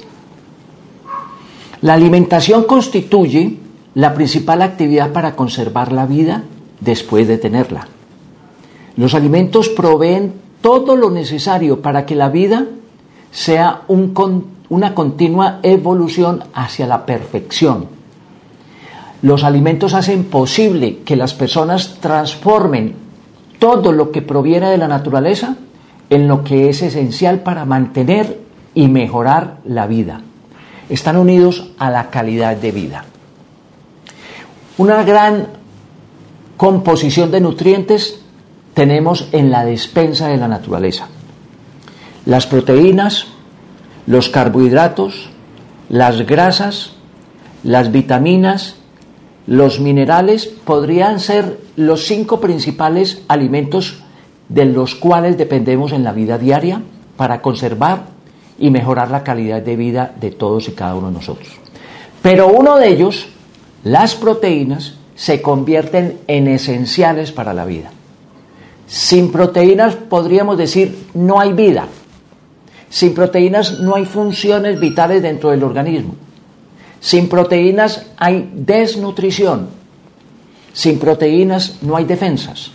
La alimentación constituye la principal actividad para conservar la vida después de tenerla. Los alimentos proveen todo lo necesario para que la vida sea una continua evolución hacia la perfección. Los alimentos hacen posible que las personas transformen todo lo que proviene de la naturaleza en lo que es esencial para mantener y mejorar la vida. Están unidos a la calidad de vida. Una gran composición de nutrientes tenemos en la despensa de la naturaleza. Las proteínas, los carbohidratos, las grasas, las vitaminas, los minerales podrían ser los cinco principales alimentos de los cuales dependemos en la vida diaria para conservar y mejorar la calidad de vida de todos y cada uno de nosotros. Pero uno de ellos, las proteínas, se convierten en esenciales para la vida. Sin proteínas podríamos decir no hay vida. Sin proteínas no hay funciones vitales dentro del organismo. Sin proteínas hay desnutrición. Sin proteínas no hay defensas.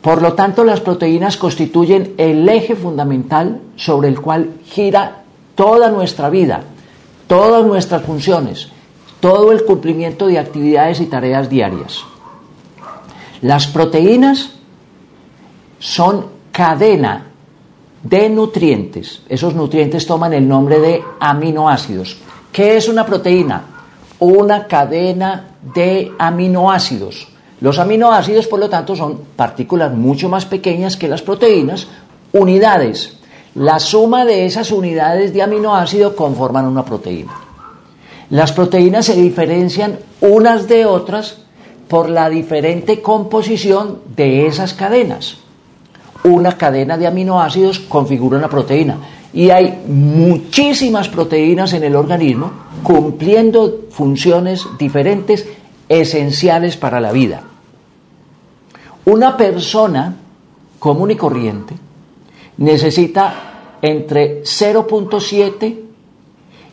Por lo tanto, las proteínas constituyen el eje fundamental sobre el cual gira toda nuestra vida, todas nuestras funciones, todo el cumplimiento de actividades y tareas diarias. Las proteínas son cadena de nutrientes. Esos nutrientes toman el nombre de aminoácidos. ¿Qué es una proteína? Una cadena de aminoácidos. Los aminoácidos, por lo tanto, son partículas mucho más pequeñas que las proteínas, unidades. La suma de esas unidades de aminoácido conforman una proteína. Las proteínas se diferencian unas de otras por la diferente composición de esas cadenas. Una cadena de aminoácidos configura una proteína y hay muchísimas proteínas en el organismo cumpliendo funciones diferentes esenciales para la vida. Una persona común y corriente necesita entre 0.7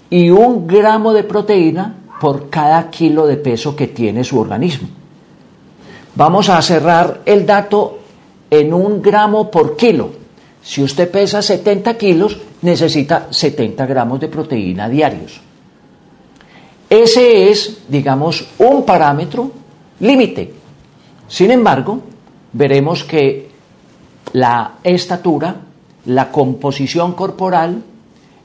y un gramo de proteína por cada kilo de peso que tiene su organismo. Vamos a cerrar el dato en un gramo por kilo. Si usted pesa 70 kilos, necesita 70 gramos de proteína diarios. Ese es, digamos, un parámetro límite. Sin embargo, veremos que la estatura, la composición corporal,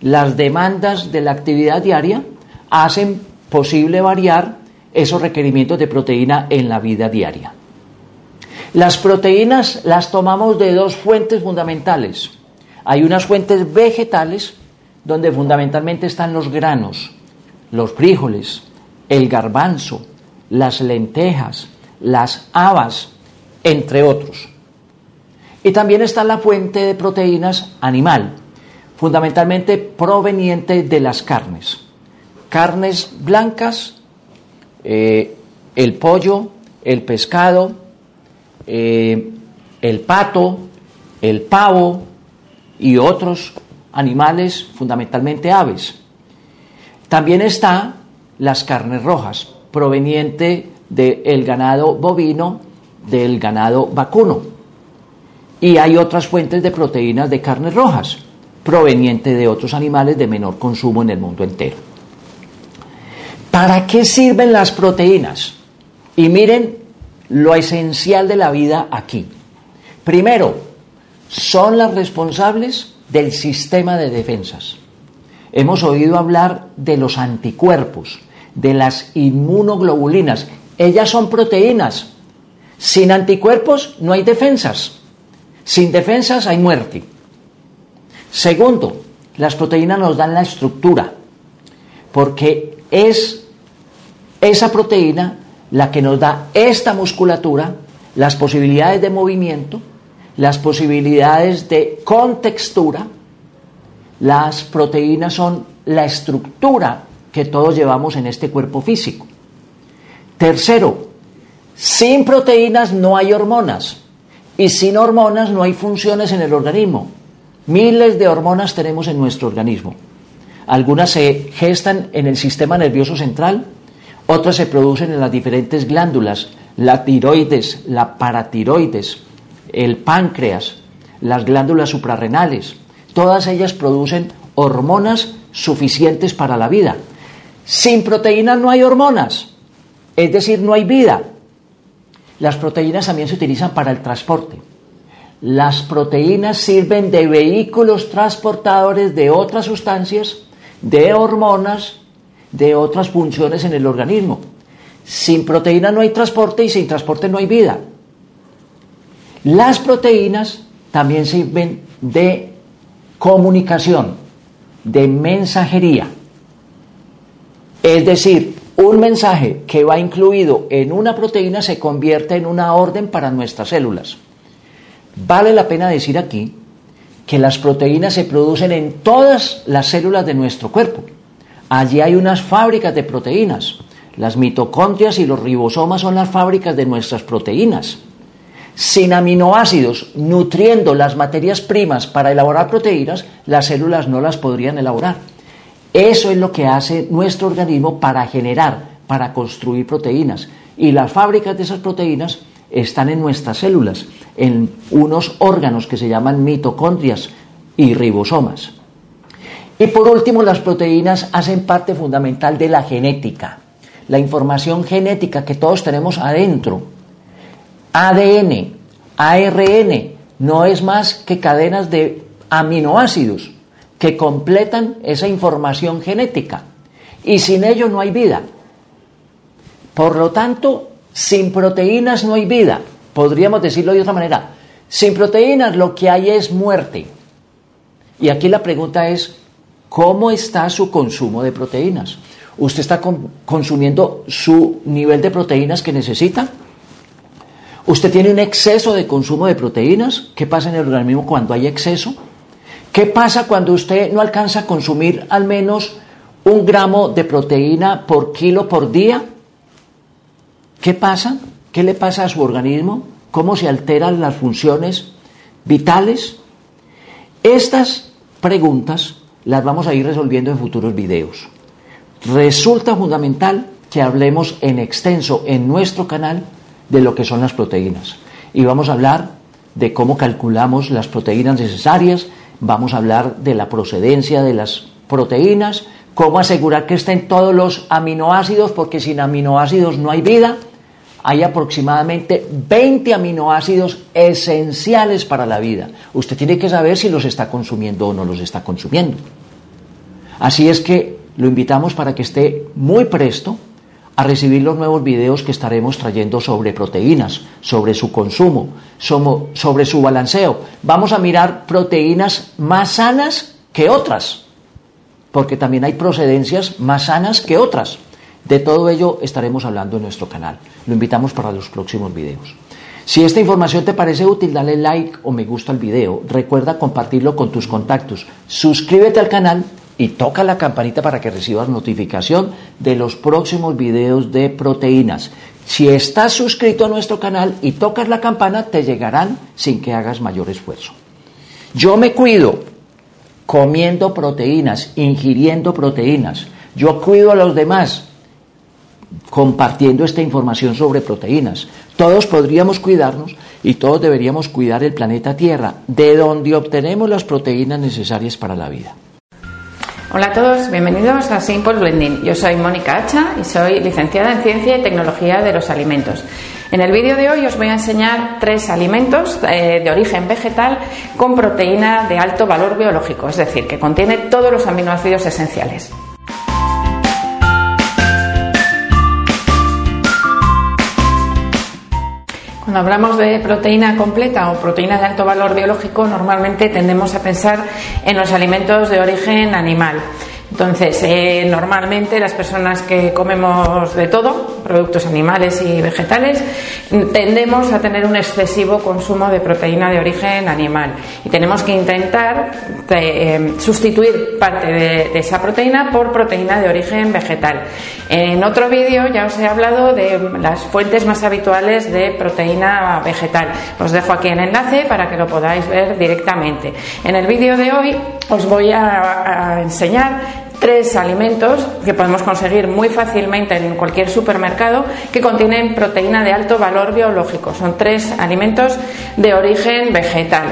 las demandas de la actividad diaria hacen posible variar esos requerimientos de proteína en la vida diaria. Las proteínas las tomamos de dos fuentes fundamentales. Hay unas fuentes vegetales donde fundamentalmente están los granos, los frijoles, el garbanzo, las lentejas, las habas, entre otros. Y también está la fuente de proteínas animal, fundamentalmente proveniente de las carnes. Carnes blancas, eh, el pollo, el pescado, eh, el pato, el pavo y otros animales, fundamentalmente aves. También están las carnes rojas, proveniente del ganado bovino, del ganado vacuno. Y hay otras fuentes de proteínas de carnes rojas, proveniente de otros animales de menor consumo en el mundo entero. ¿Para qué sirven las proteínas? Y miren lo esencial de la vida aquí. Primero, son las responsables del sistema de defensas. Hemos oído hablar de los anticuerpos, de las inmunoglobulinas. Ellas son proteínas. Sin anticuerpos no hay defensas. Sin defensas hay muerte. Segundo, las proteínas nos dan la estructura, porque es esa proteína la que nos da esta musculatura, las posibilidades de movimiento, las posibilidades de contextura. Las proteínas son la estructura que todos llevamos en este cuerpo físico. Tercero, sin proteínas no hay hormonas y sin hormonas no hay funciones en el organismo. Miles de hormonas tenemos en nuestro organismo. algunas se gestan en el sistema nervioso central, otras se producen en las diferentes glándulas, la tiroides, la paratiroides, el páncreas, las glándulas suprarrenales. Todas ellas producen hormonas suficientes para la vida. Sin proteínas no hay hormonas, es decir, no hay vida. Las proteínas también se utilizan para el transporte. Las proteínas sirven de vehículos transportadores de otras sustancias, de hormonas, de otras funciones en el organismo. Sin proteína no hay transporte y sin transporte no hay vida. Las proteínas también sirven de comunicación, de mensajería. Es decir, un mensaje que va incluido en una proteína se convierte en una orden para nuestras células. Vale la pena decir aquí que las proteínas se producen en todas las células de nuestro cuerpo. Allí hay unas fábricas de proteínas. Las mitocondrias y los ribosomas son las fábricas de nuestras proteínas. Sin aminoácidos nutriendo las materias primas para elaborar proteínas, las células no las podrían elaborar. Eso es lo que hace nuestro organismo para generar, para construir proteínas. Y las fábricas de esas proteínas están en nuestras células, en unos órganos que se llaman mitocondrias y ribosomas. Y por último, las proteínas hacen parte fundamental de la genética, la información genética que todos tenemos adentro. ADN, ARN, no es más que cadenas de aminoácidos que completan esa información genética. Y sin ello no hay vida. Por lo tanto, sin proteínas no hay vida. Podríamos decirlo de otra manera. Sin proteínas lo que hay es muerte. Y aquí la pregunta es, ¿cómo está su consumo de proteínas? ¿Usted está consumiendo su nivel de proteínas que necesita? ¿Usted tiene un exceso de consumo de proteínas? ¿Qué pasa en el organismo cuando hay exceso? ¿Qué pasa cuando usted no alcanza a consumir al menos un gramo de proteína por kilo por día? ¿Qué pasa? ¿Qué le pasa a su organismo? ¿Cómo se alteran las funciones vitales? Estas preguntas las vamos a ir resolviendo en futuros videos. Resulta fundamental que hablemos en extenso en nuestro canal de lo que son las proteínas. Y vamos a hablar de cómo calculamos las proteínas necesarias, Vamos a hablar de la procedencia de las proteínas, cómo asegurar que estén todos los aminoácidos, porque sin aminoácidos no hay vida. Hay aproximadamente 20 aminoácidos esenciales para la vida. Usted tiene que saber si los está consumiendo o no los está consumiendo. Así es que lo invitamos para que esté muy presto a recibir los nuevos videos que estaremos trayendo sobre proteínas, sobre su consumo, sobre su balanceo. Vamos a mirar proteínas más sanas que otras, porque también hay procedencias más sanas que otras. De todo ello estaremos hablando en nuestro canal. Lo invitamos para los próximos videos. Si esta información te parece útil, dale like o me gusta al video. Recuerda compartirlo con tus contactos. Suscríbete al canal y toca la campanita para que recibas notificación de los próximos videos de proteínas. Si estás suscrito a nuestro canal y tocas la campana, te llegarán sin que hagas mayor esfuerzo. Yo me cuido comiendo proteínas, ingiriendo proteínas. Yo cuido a los demás compartiendo esta información sobre proteínas. Todos podríamos cuidarnos y todos deberíamos cuidar el planeta Tierra, de donde obtenemos las proteínas necesarias para la vida. Hola a todos, bienvenidos a Simple Blending. Yo soy Mónica Hacha y soy licenciada en Ciencia y Tecnología de los Alimentos. En el vídeo de hoy os voy a enseñar tres alimentos eh, de origen vegetal con proteína de alto valor biológico, es decir, que contiene todos los aminoácidos esenciales. Cuando hablamos de proteína completa o proteína de alto valor biológico, normalmente tendemos a pensar en los alimentos de origen animal. Entonces, eh, normalmente las personas que comemos de todo, productos animales y vegetales, tendemos a tener un excesivo consumo de proteína de origen animal y tenemos que intentar eh, sustituir parte de, esa proteína por proteína de origen vegetal. En otro vídeo ya os he hablado de las fuentes más habituales de proteína vegetal. Os dejo aquí el enlace para que lo podáis ver directamente. En el vídeo de hoy os voy a enseñar tres alimentos que podemos conseguir muy fácilmente en cualquier supermercado que contienen proteína de alto valor biológico. Son tres alimentos de origen vegetal.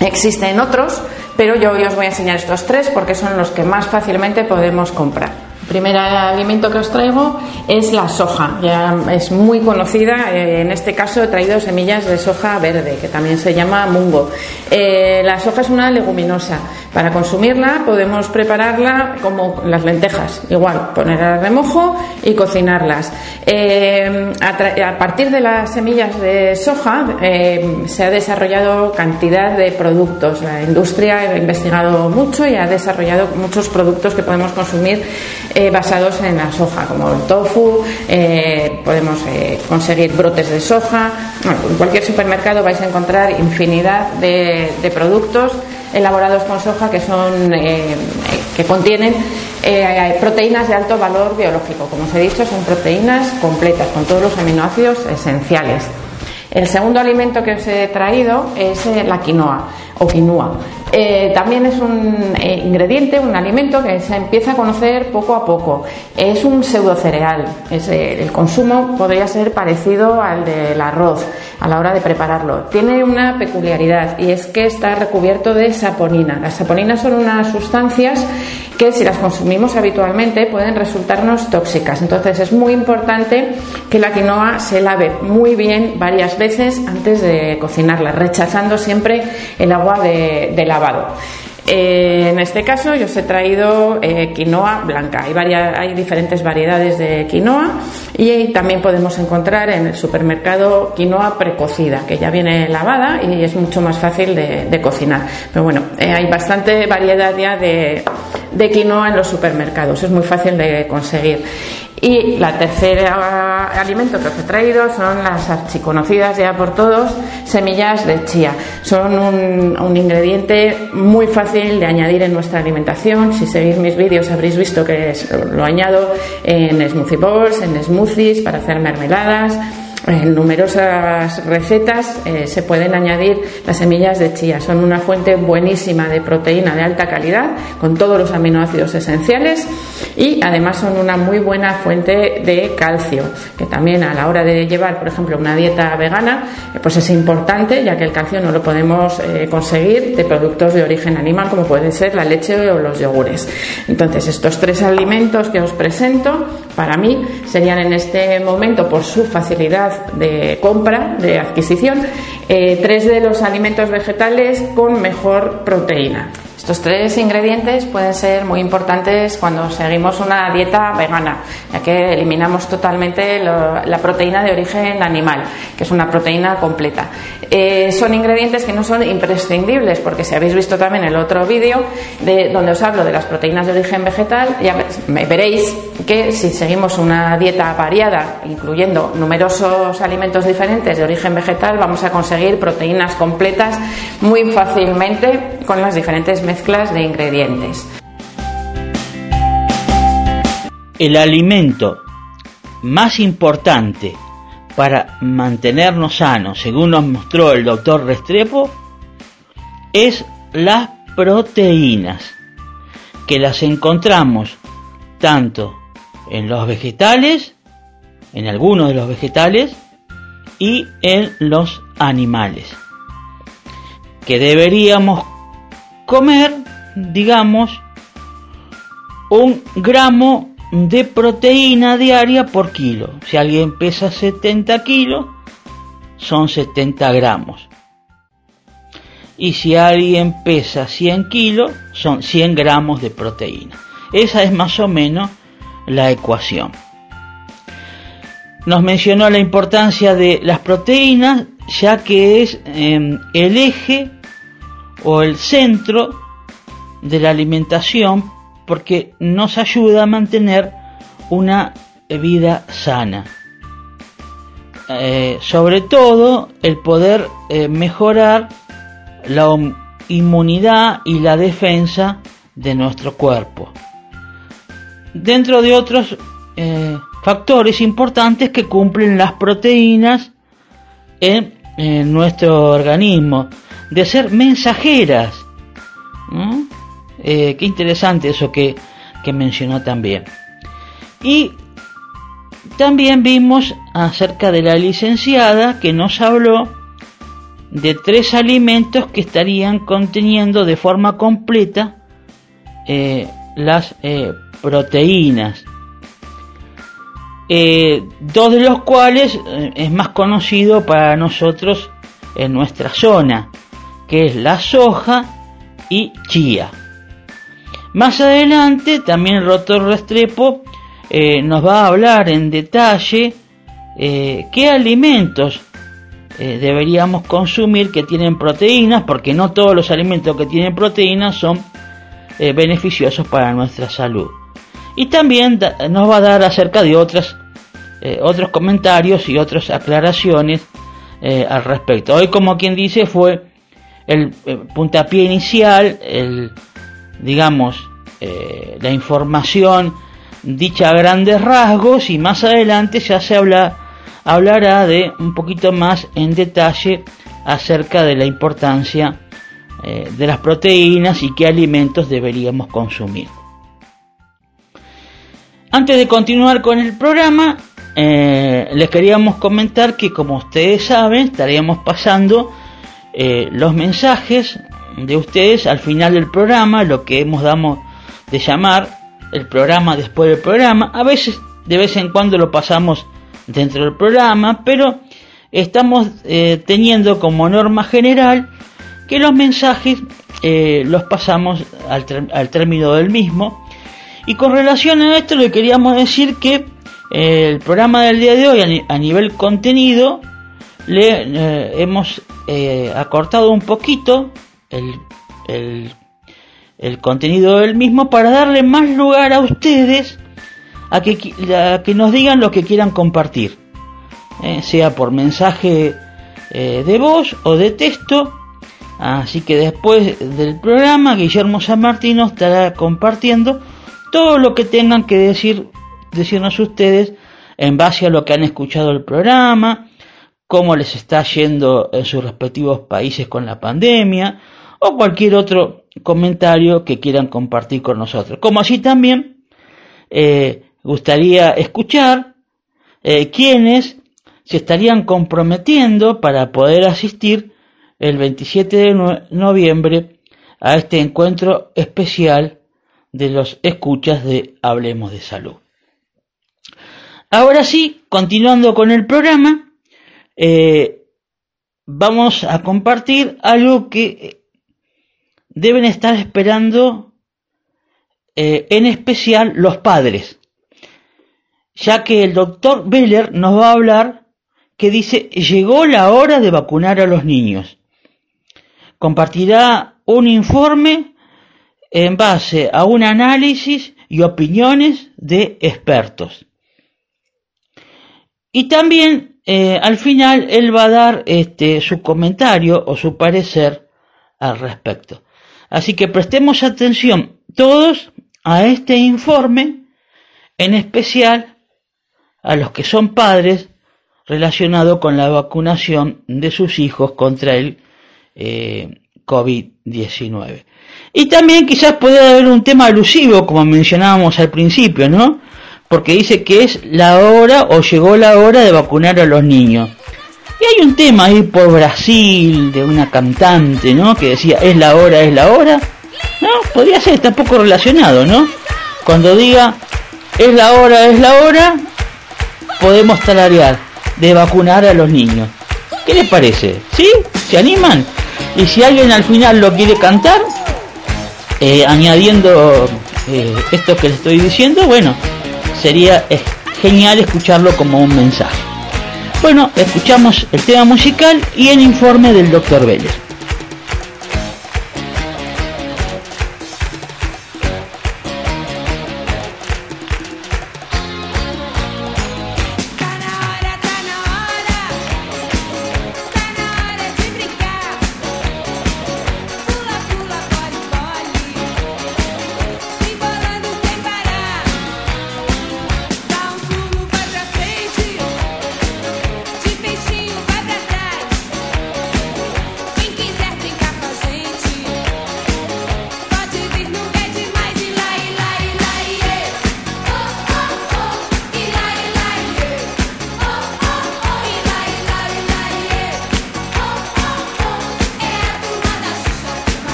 Existen otros, pero yo hoy os voy a enseñar estos tres porque son los que más fácilmente podemos comprar. Primer alimento que os traigo es la soja. Ya es muy conocida. Eh, en este caso he traído semillas de soja verde, que también se llama mungo. Eh, la soja es una leguminosa. Para consumirla podemos prepararla como las lentejas, igual, poner a remojo y cocinarlas. Eh, a, partir de las semillas de soja se ha desarrollado cantidad de productos. La industria ha investigado mucho y ha desarrollado muchos productos que podemos consumir eh, basados en la soja, como el tofu, eh, podemos eh, conseguir brotes de soja. en cualquier supermercado vais a encontrar infinidad de, productos elaborados con soja que son que contienen proteínas de alto valor biológico. Como os he dicho, son proteínas completas con todos los aminoácidos esenciales. El segundo alimento que os he traído es la quinoa o quinoa. Eh, también es un eh, ingrediente, un alimento que se empieza a conocer poco a poco. Es un pseudocereal. Es, eh, el consumo podría ser parecido al del arroz a la hora de prepararlo. Tiene una peculiaridad y es que está recubierto de saponina. Las saponinas son unas sustancias que si las consumimos habitualmente pueden resultarnos tóxicas. Entonces es muy importante que la quinoa se lave muy bien varias veces antes de cocinarla, rechazando siempre el agua de, lavado. Eh, en este caso yo os he traído eh, quinoa blanca. Hay, hay diferentes variedades de quinoa y también podemos encontrar en el supermercado quinoa precocida, que ya viene lavada y es mucho más fácil de, cocinar. Pero bueno, eh, hay bastante variedad ya de quinoa en los supermercados, es muy fácil de conseguir. Y la tercera alimento que os he traído son las archiconocidas ya por todos, semillas de chía. Son un, ingrediente muy fácil de añadir en nuestra alimentación. Si seguís mis vídeos habréis visto que lo añado en smoothie bowls, en smoothies para hacer mermeladas en numerosas recetas eh, se pueden añadir las semillas de chía. Son una fuente buenísima de proteína de alta calidad, con todos los aminoácidos esenciales y además son una muy buena fuente de calcio, que también a la hora de llevar, por ejemplo, una dieta vegana, eh, pues es importante, ya que el calcio no lo podemos eh, conseguir de productos de origen animal, como pueden ser la leche o los yogures. Entonces, estos tres alimentos que os presento, para mí, serían en este momento, por su facilidad de compra, de adquisición, eh, tres de los alimentos vegetales con mejor proteína. Estos tres ingredientes pueden ser muy importantes cuando seguimos una dieta vegana, ya que eliminamos totalmente la proteína de origen animal, que es una proteína completa. Eh, son ingredientes que no son imprescindibles, porque si habéis visto también el otro vídeo de, donde os hablo de las proteínas de origen vegetal, ya veréis que si seguimos una dieta variada, incluyendo numerosos alimentos diferentes de origen vegetal, vamos a conseguir proteínas completas muy fácilmente con las diferentes mezclas de ingredientes. El alimento más importante para mantenernos sanos, según nos mostró el doctor Restrepo, es las proteínas, que las encontramos tanto en los vegetales, en algunos de los vegetales, y en los animales, que deberíamos comer, digamos, un gramo de proteína diaria por kilo. Si alguien pesa 70 kilos, son 70 gramos. Y si alguien pesa 100 kilos, son 100 gramos de proteína. Esa es más o menos la ecuación. Nos mencionó la importancia de las proteínas, ya que es em, el eje o el centro de la alimentación porque nos ayuda a mantener una vida sana. Eh, sobre todo el poder eh, mejorar la inmunidad y la defensa de nuestro cuerpo. Dentro de otros eh, factores importantes que cumplen las proteínas en nuestro organismo de ser mensajeras. Eh, qué interesante eso, que que mencionó también. Y también vimos acerca de la licenciada que nos habló de tres alimentos que estarían conteniendo de forma completa eh, las eh, proteínas. Dos de los cuales es más conocido para nosotros en nuestra zona, que es la soja y chía. Más adelante también el Rotor Restrepo nos va a hablar en detalle qué alimentos deberíamos consumir que tienen proteínas, porque no todos los alimentos que tienen proteínas son eh, beneficiosos para nuestra salud. Y también nos va a dar acerca de otras, eh, otros comentarios y otras aclaraciones eh, al respecto. Hoy, como quien dice, fue el puntapié inicial, el, digamos, la información dicha a grandes rasgos y más adelante ya se habla, hablará de un poquito más en detalle acerca de la importancia eh, de las proteínas y qué alimentos deberíamos consumir. Antes de continuar con el programa, eh, les queríamos comentar que como ustedes saben, estaríamos pasando eh, los mensajes de ustedes al final del programa, lo que hemos dado de llamar el programa después del programa. A veces, de vez en cuando lo pasamos dentro del programa, pero estamos teniendo como norma general que los mensajes eh, los pasamos al, término del mismo. Y con relación a esto le queríamos decir que eh, el programa del día de hoy a, nivel contenido le eh, hemos acortado un poquito el, el, contenido del mismo para darle más lugar a ustedes a que, que nos digan lo que quieran compartir, sea por mensaje de voz o de texto. Así que después del programa, Guillermo San Martino estará compartiendo todo lo que tengan que decir, decirnos ustedes en base a lo que han escuchado el programa, cómo les está yendo en sus respectivos países con la pandemia, o cualquier otro comentario que quieran compartir con nosotros. Como así también eh, gustaría escuchar eh, quienes se estarían comprometiendo para poder asistir el 27 de noviembre a este encuentro especial de los escuchas de Hablemos de Salud. Ahora sí, continuando con el programa, eh, vamos a compartir algo que deben estar esperando eh, en especial los padres, ya que el doctor Beller nos va a hablar que dice, llegó la hora de vacunar a los niños compartirá un informe en base a un análisis y opiniones de expertos. Y también eh, al final él va a dar este, su comentario o su parecer al respecto. Así que prestemos atención todos a este informe, en especial a los que son padres relacionado con la vacunación de sus hijos contra el eh, COVID-19. Y también quizás puede haber un tema alusivo, como mencionábamos al principio, ¿no? Porque dice que es la hora o llegó la hora de vacunar a los niños. Y hay un tema ahí por Brasil de una cantante, ¿no? Que decía, es la hora, es la hora. No, podría ser, está poco relacionado, ¿no? Cuando diga, es la hora, es la hora, podemos talarear de vacunar a los niños. ¿Qué les parece? ¿Sí? ¿Se animan? Y si alguien al final lo quiere cantar, eh, añadiendo eh, esto que le estoy diciendo, bueno, sería genial escucharlo como un mensaje. Bueno, escuchamos el tema musical y el informe del doctor Vélez.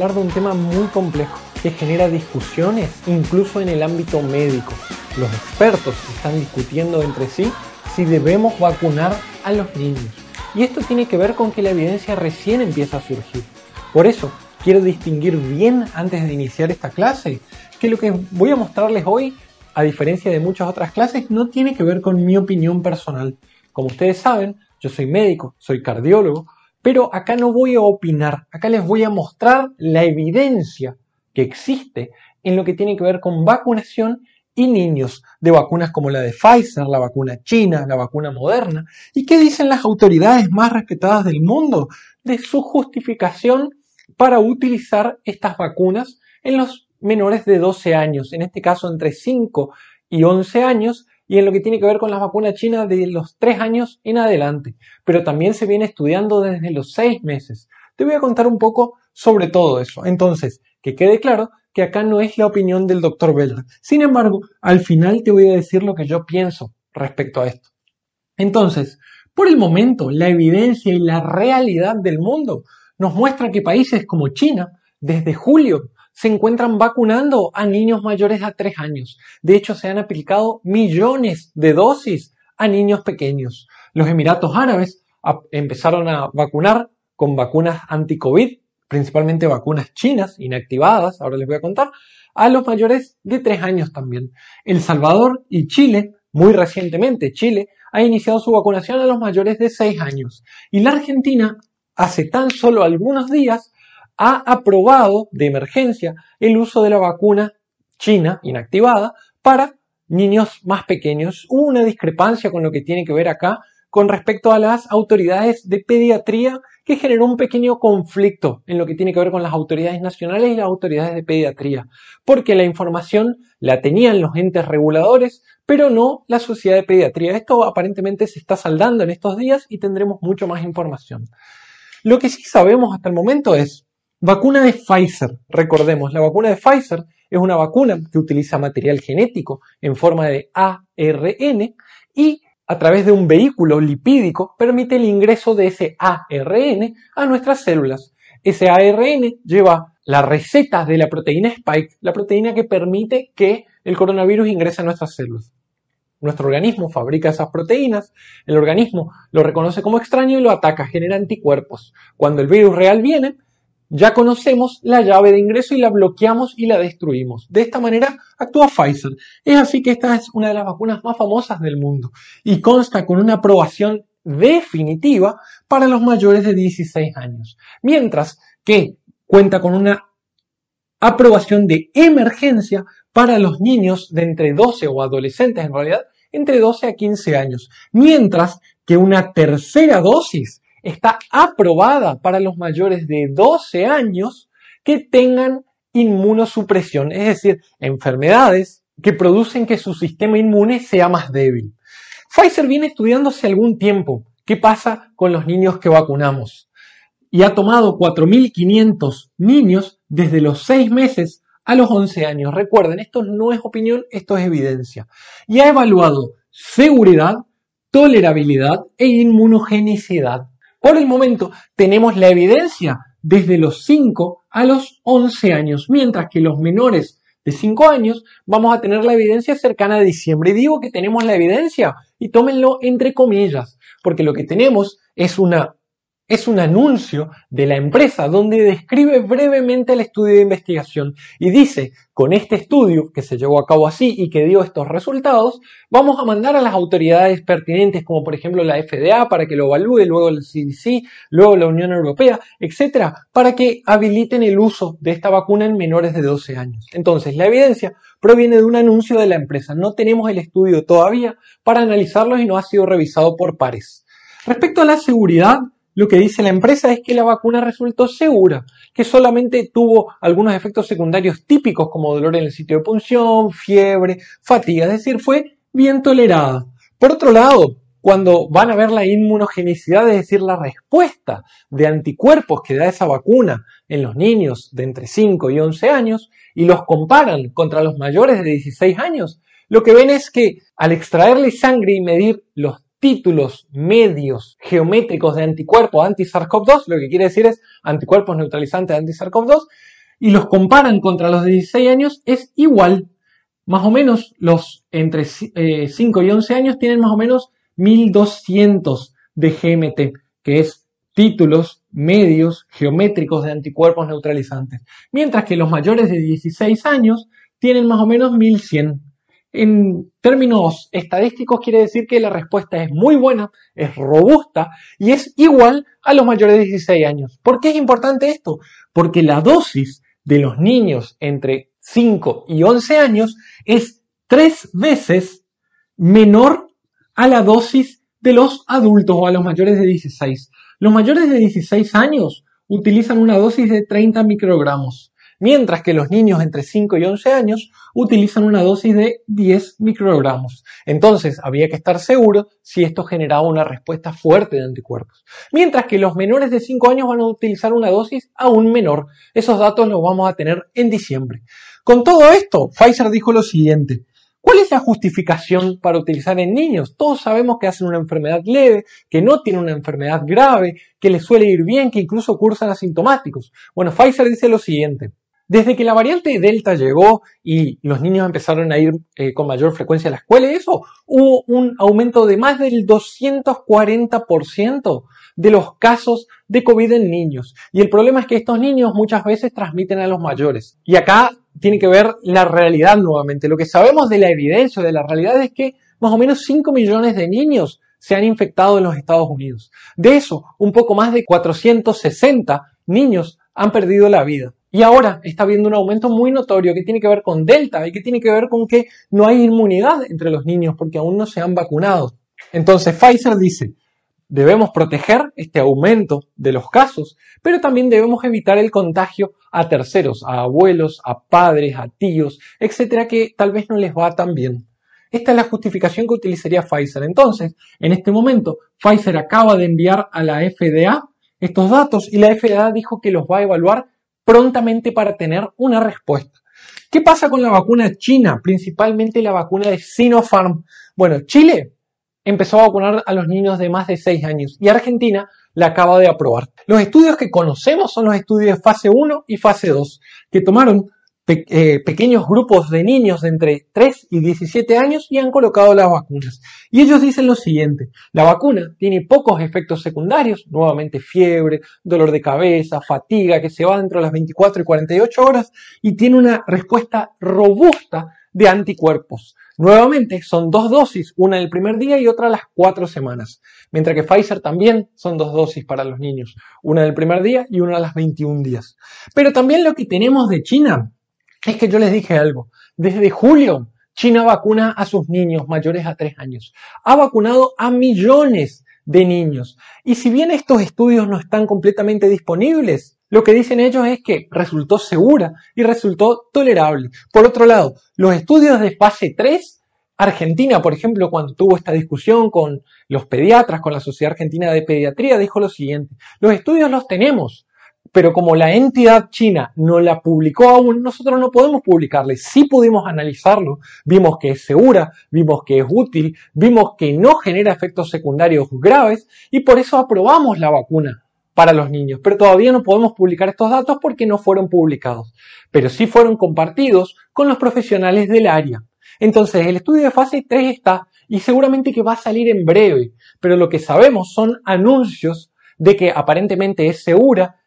Hablar de un tema muy complejo que genera discusiones incluso en el ámbito médico. Los expertos están discutiendo entre sí si debemos vacunar a los niños. Y esto tiene que ver con que la evidencia recién empieza a surgir. Por eso, quiero distinguir bien antes de iniciar esta clase que lo que voy a mostrarles hoy, a diferencia de muchas otras clases, no tiene que ver con mi opinión personal. Como ustedes saben, yo soy médico, soy cardiólogo, pero acá no voy a opinar, acá les voy a mostrar la evidencia que existe en lo que tiene que ver con vacunación y niños, de vacunas como la de Pfizer, la vacuna china, la vacuna moderna, y qué dicen las autoridades más respetadas del mundo de su justificación para utilizar estas vacunas en los menores de 12 años, en este caso entre 5 y 11 años, y en lo que tiene que ver con las vacunas chinas de los 3 años en adelante, pero también se viene estudiando desde los 6 meses. Te voy a contar un poco sobre todo eso. Entonces, que quede claro que acá no es la opinión del doctor Beller. Sin embargo, al final te voy a decir lo que yo pienso respecto a esto. Entonces, por el momento, la evidencia y la realidad del mundo nos muestra que países como China, desde julio, se encuentran vacunando a niños mayores a 3 años. De hecho, se han aplicado millones de dosis a niños pequeños. Los Emiratos Árabes empezaron a vacunar con vacunas anti-COVID, principalmente vacunas chinas inactivadas, ahora les voy a contar, a los mayores de 3 años también. El Salvador y Chile, muy recientemente Chile, ha iniciado su vacunación a los mayores de 6 años. Y la Argentina, hace tan solo algunos días, ha aprobado de emergencia el uso de la vacuna china inactivada para niños más pequeños. Hubo una discrepancia con lo que tiene que ver acá con respecto a las autoridades de pediatría que generó un pequeño conflicto en lo que tiene que ver con las autoridades nacionales y las autoridades de pediatría, porque la información la tenían los entes reguladores, pero no la sociedad de pediatría. Esto aparentemente se está saldando en estos días y tendremos mucho más información. Lo que sí sabemos hasta el momento es Vacuna de Pfizer. Recordemos, la vacuna de Pfizer es una vacuna que utiliza material genético en forma de ARN y a través de un vehículo lipídico permite el ingreso de ese ARN a nuestras células. Ese ARN lleva la receta de la proteína Spike, la proteína que permite que el coronavirus ingrese a nuestras células. Nuestro organismo fabrica esas proteínas, el organismo lo reconoce como extraño y lo ataca, genera anticuerpos. Cuando el virus real viene, ya conocemos la llave de ingreso y la bloqueamos y la destruimos. De esta manera actúa Pfizer. Es así que esta es una de las vacunas más famosas del mundo y consta con una aprobación definitiva para los mayores de 16 años, mientras que cuenta con una aprobación de emergencia para los niños de entre 12 o adolescentes en realidad, entre 12 a 15 años, mientras que una tercera dosis está aprobada para los mayores de 12 años que tengan inmunosupresión, es decir, enfermedades que producen que su sistema inmune sea más débil. Pfizer viene estudiando hace algún tiempo qué pasa con los niños que vacunamos y ha tomado 4.500 niños desde los 6 meses a los 11 años. Recuerden, esto no es opinión, esto es evidencia. Y ha evaluado seguridad, tolerabilidad e inmunogenicidad. Por el momento tenemos la evidencia desde los 5 a los 11 años, mientras que los menores de 5 años vamos a tener la evidencia cercana a diciembre. Digo que tenemos la evidencia y tómenlo entre comillas, porque lo que tenemos es una es un anuncio de la empresa donde describe brevemente el estudio de investigación y dice, con este estudio que se llevó a cabo así y que dio estos resultados, vamos a mandar a las autoridades pertinentes como por ejemplo la FDA para que lo evalúe, luego el CDC, luego la Unión Europea, etcétera, para que habiliten el uso de esta vacuna en menores de 12 años. Entonces, la evidencia proviene de un anuncio de la empresa. No tenemos el estudio todavía para analizarlo y no ha sido revisado por pares. Respecto a la seguridad, lo que dice la empresa es que la vacuna resultó segura, que solamente tuvo algunos efectos secundarios típicos como dolor en el sitio de punción, fiebre, fatiga, es decir, fue bien tolerada. Por otro lado, cuando van a ver la inmunogenicidad, es decir, la respuesta de anticuerpos que da esa vacuna en los niños de entre 5 y 11 años y los comparan contra los mayores de 16 años, lo que ven es que al extraerle sangre y medir los títulos medios geométricos de anticuerpos anti-SARS-CoV-2, lo que quiere decir es anticuerpos neutralizantes anti-SARS-CoV-2, y los comparan contra los de 16 años, es igual. Más o menos los entre 5 eh, y 11 años tienen más o menos 1200 de GMT, que es títulos medios geométricos de anticuerpos neutralizantes. Mientras que los mayores de 16 años tienen más o menos 1100. En términos estadísticos quiere decir que la respuesta es muy buena, es robusta y es igual a los mayores de 16 años. ¿Por qué es importante esto? Porque la dosis de los niños entre 5 y 11 años es tres veces menor a la dosis de los adultos o a los mayores de 16. Los mayores de 16 años utilizan una dosis de 30 microgramos mientras que los niños entre 5 y 11 años utilizan una dosis de 10 microgramos. Entonces, había que estar seguro si esto generaba una respuesta fuerte de anticuerpos. Mientras que los menores de 5 años van a utilizar una dosis aún menor. Esos datos los vamos a tener en diciembre. Con todo esto, Pfizer dijo lo siguiente. ¿Cuál es la justificación para utilizar en niños? Todos sabemos que hacen una enfermedad leve, que no tienen una enfermedad grave, que les suele ir bien, que incluso cursan asintomáticos. Bueno, Pfizer dice lo siguiente. Desde que la variante Delta llegó y los niños empezaron a ir eh, con mayor frecuencia a la escuela, eso hubo un aumento de más del 240% de los casos de COVID en niños. Y el problema es que estos niños muchas veces transmiten a los mayores. Y acá tiene que ver la realidad nuevamente. Lo que sabemos de la evidencia, de la realidad es que más o menos 5 millones de niños se han infectado en los Estados Unidos. De eso, un poco más de 460 niños han perdido la vida. Y ahora está habiendo un aumento muy notorio que tiene que ver con Delta y que tiene que ver con que no hay inmunidad entre los niños porque aún no se han vacunado. Entonces Pfizer dice, debemos proteger este aumento de los casos, pero también debemos evitar el contagio a terceros, a abuelos, a padres, a tíos, etcétera, que tal vez no les va tan bien. Esta es la justificación que utilizaría Pfizer. Entonces, en este momento, Pfizer acaba de enviar a la FDA estos datos y la FDA dijo que los va a evaluar prontamente para tener una respuesta. ¿Qué pasa con la vacuna china? Principalmente la vacuna de Sinopharm. Bueno, Chile empezó a vacunar a los niños de más de 6 años y Argentina la acaba de aprobar. Los estudios que conocemos son los estudios de fase 1 y fase 2, que tomaron eh, pequeños grupos de niños de entre 3 y 17 años y han colocado las vacunas. Y ellos dicen lo siguiente, la vacuna tiene pocos efectos secundarios, nuevamente fiebre, dolor de cabeza, fatiga, que se va dentro de las 24 y 48 horas y tiene una respuesta robusta de anticuerpos. Nuevamente son dos dosis, una el primer día y otra a las cuatro semanas. Mientras que Pfizer también son dos dosis para los niños, una del primer día y una a las 21 días. Pero también lo que tenemos de China es que yo les dije algo. Desde julio, China vacuna a sus niños mayores a 3 años. Ha vacunado a millones de niños. Y si bien estos estudios no están completamente disponibles, lo que dicen ellos es que resultó segura y resultó tolerable. Por otro lado, los estudios de fase 3, Argentina, por ejemplo, cuando tuvo esta discusión con los pediatras, con la Sociedad Argentina de Pediatría, dijo lo siguiente, los estudios los tenemos, pero como la entidad china no la publicó aún, nosotros no podemos publicarle. Sí pudimos analizarlo, vimos que es segura, vimos que es útil, vimos que no genera efectos secundarios graves y por eso aprobamos la vacuna para los niños. Pero todavía no podemos publicar estos datos porque no fueron publicados, pero sí fueron compartidos con los profesionales del área. Entonces, el estudio de fase 3 está y seguramente que va a salir en breve, pero lo que sabemos son anuncios de que aparentemente es segura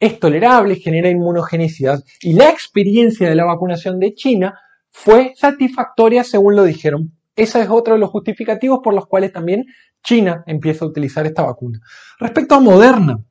es tolerable, genera inmunogenicidad y la experiencia de la vacunación de China fue satisfactoria según lo dijeron. Ese es otro de los justificativos por los cuales también China empieza a utilizar esta vacuna. Respecto a Moderna,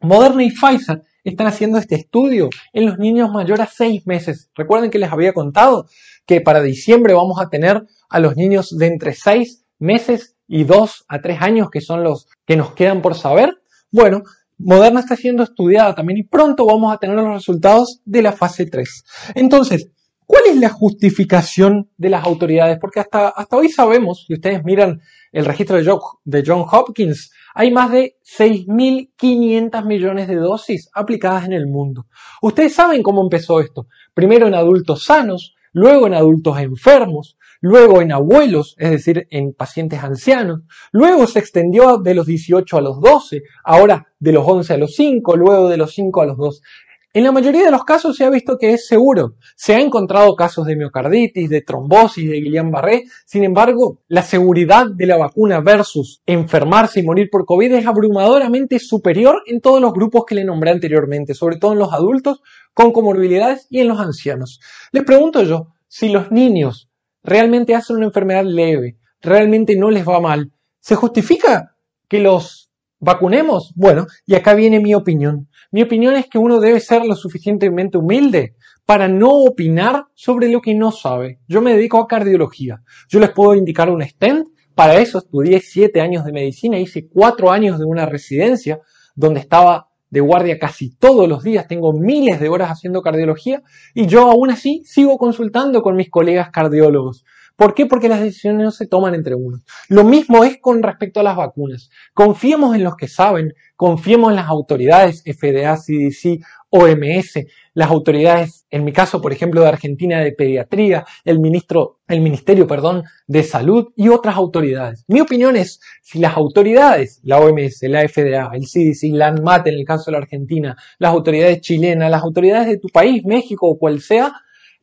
Moderna y Pfizer están haciendo este estudio en los niños mayores a 6 meses. Recuerden que les había contado que para diciembre vamos a tener a los niños de entre 6 meses y 2 a 3 años, que son los que nos quedan por saber. Bueno, Moderna está siendo estudiada también y pronto vamos a tener los resultados de la fase 3. Entonces, ¿cuál es la justificación de las autoridades? Porque hasta, hasta hoy sabemos, si ustedes miran el registro de, de John Hopkins, hay más de 6.500 millones de dosis aplicadas en el mundo. Ustedes saben cómo empezó esto. Primero en adultos sanos, luego en adultos enfermos, luego en abuelos, es decir, en pacientes ancianos, luego se extendió de los 18 a los 12, ahora de los 11 a los 5, luego de los 5 a los 2. En la mayoría de los casos se ha visto que es seguro. Se ha encontrado casos de miocarditis, de trombosis, de Guillain-Barré. Sin embargo, la seguridad de la vacuna versus enfermarse y morir por COVID es abrumadoramente superior en todos los grupos que le nombré anteriormente, sobre todo en los adultos con comorbilidades y en los ancianos. Les pregunto yo, si los niños realmente hacen una enfermedad leve, realmente no les va mal, ¿se justifica que los vacunemos? Bueno, y acá viene mi opinión. Mi opinión es que uno debe ser lo suficientemente humilde para no opinar sobre lo que no sabe. Yo me dedico a cardiología. Yo les puedo indicar un stent. Para eso estudié siete años de medicina, hice cuatro años de una residencia donde estaba de guardia casi todos los días, tengo miles de horas haciendo cardiología y yo aún así sigo consultando con mis colegas cardiólogos. ¿Por qué? Porque las decisiones no se toman entre unos. Lo mismo es con respecto a las vacunas. Confiemos en los que saben, confiemos en las autoridades, FDA, CDC, OMS, las autoridades, en mi caso, por ejemplo, de Argentina de Pediatría, el ministro, el Ministerio, perdón, de Salud y otras autoridades. Mi opinión es, si las autoridades, la OMS, la FDA, el CDC, la ANMAT en el caso de la Argentina, las autoridades chilenas, las autoridades de tu país, México o cual sea,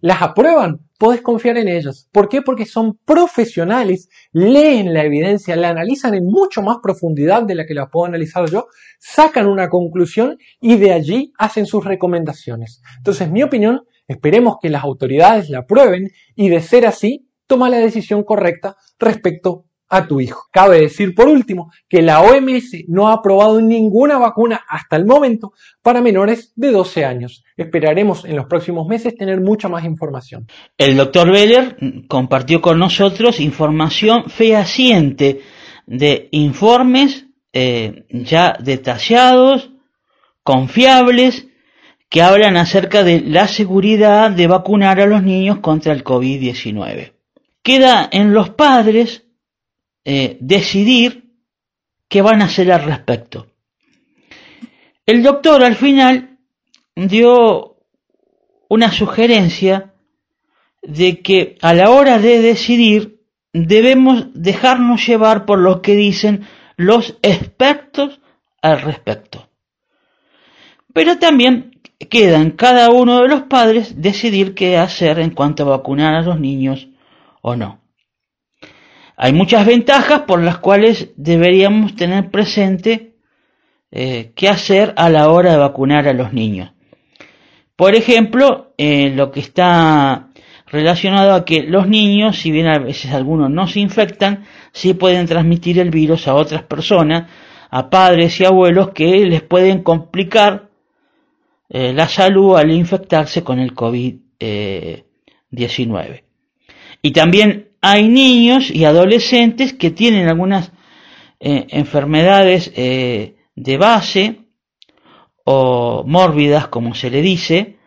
las aprueban, puedes confiar en ellas. ¿Por qué? Porque son profesionales, leen la evidencia, la analizan en mucho más profundidad de la que la puedo analizar yo, sacan una conclusión y de allí hacen sus recomendaciones. Entonces, mi opinión, esperemos que las autoridades la aprueben y de ser así, toma la decisión correcta respecto a tu hijo. Cabe decir por último que la OMS no ha aprobado ninguna vacuna hasta el momento para menores de 12 años. Esperaremos en los próximos meses tener mucha más información. El doctor Beller compartió con nosotros información fehaciente de informes eh, ya detallados, confiables, que hablan acerca de la seguridad de vacunar a los niños contra el COVID-19. Queda en los padres eh, decidir qué van a hacer al respecto. El doctor al final dio una sugerencia de que a la hora de decidir debemos dejarnos llevar por lo que dicen los expertos al respecto. Pero también queda en cada uno de los padres decidir qué hacer en cuanto a vacunar a los niños o no. Hay muchas ventajas por las cuales deberíamos tener presente eh, qué hacer a la hora de vacunar a los niños. Por ejemplo, eh, lo que está relacionado a que los niños, si bien a veces algunos no se infectan, sí pueden transmitir el virus a otras personas, a padres y abuelos que les pueden complicar eh, la salud al infectarse con el COVID-19. y también hay niños y adolescentes que tienen algunas eh, enfermedades eh, de base o mórbidas, como se le dice,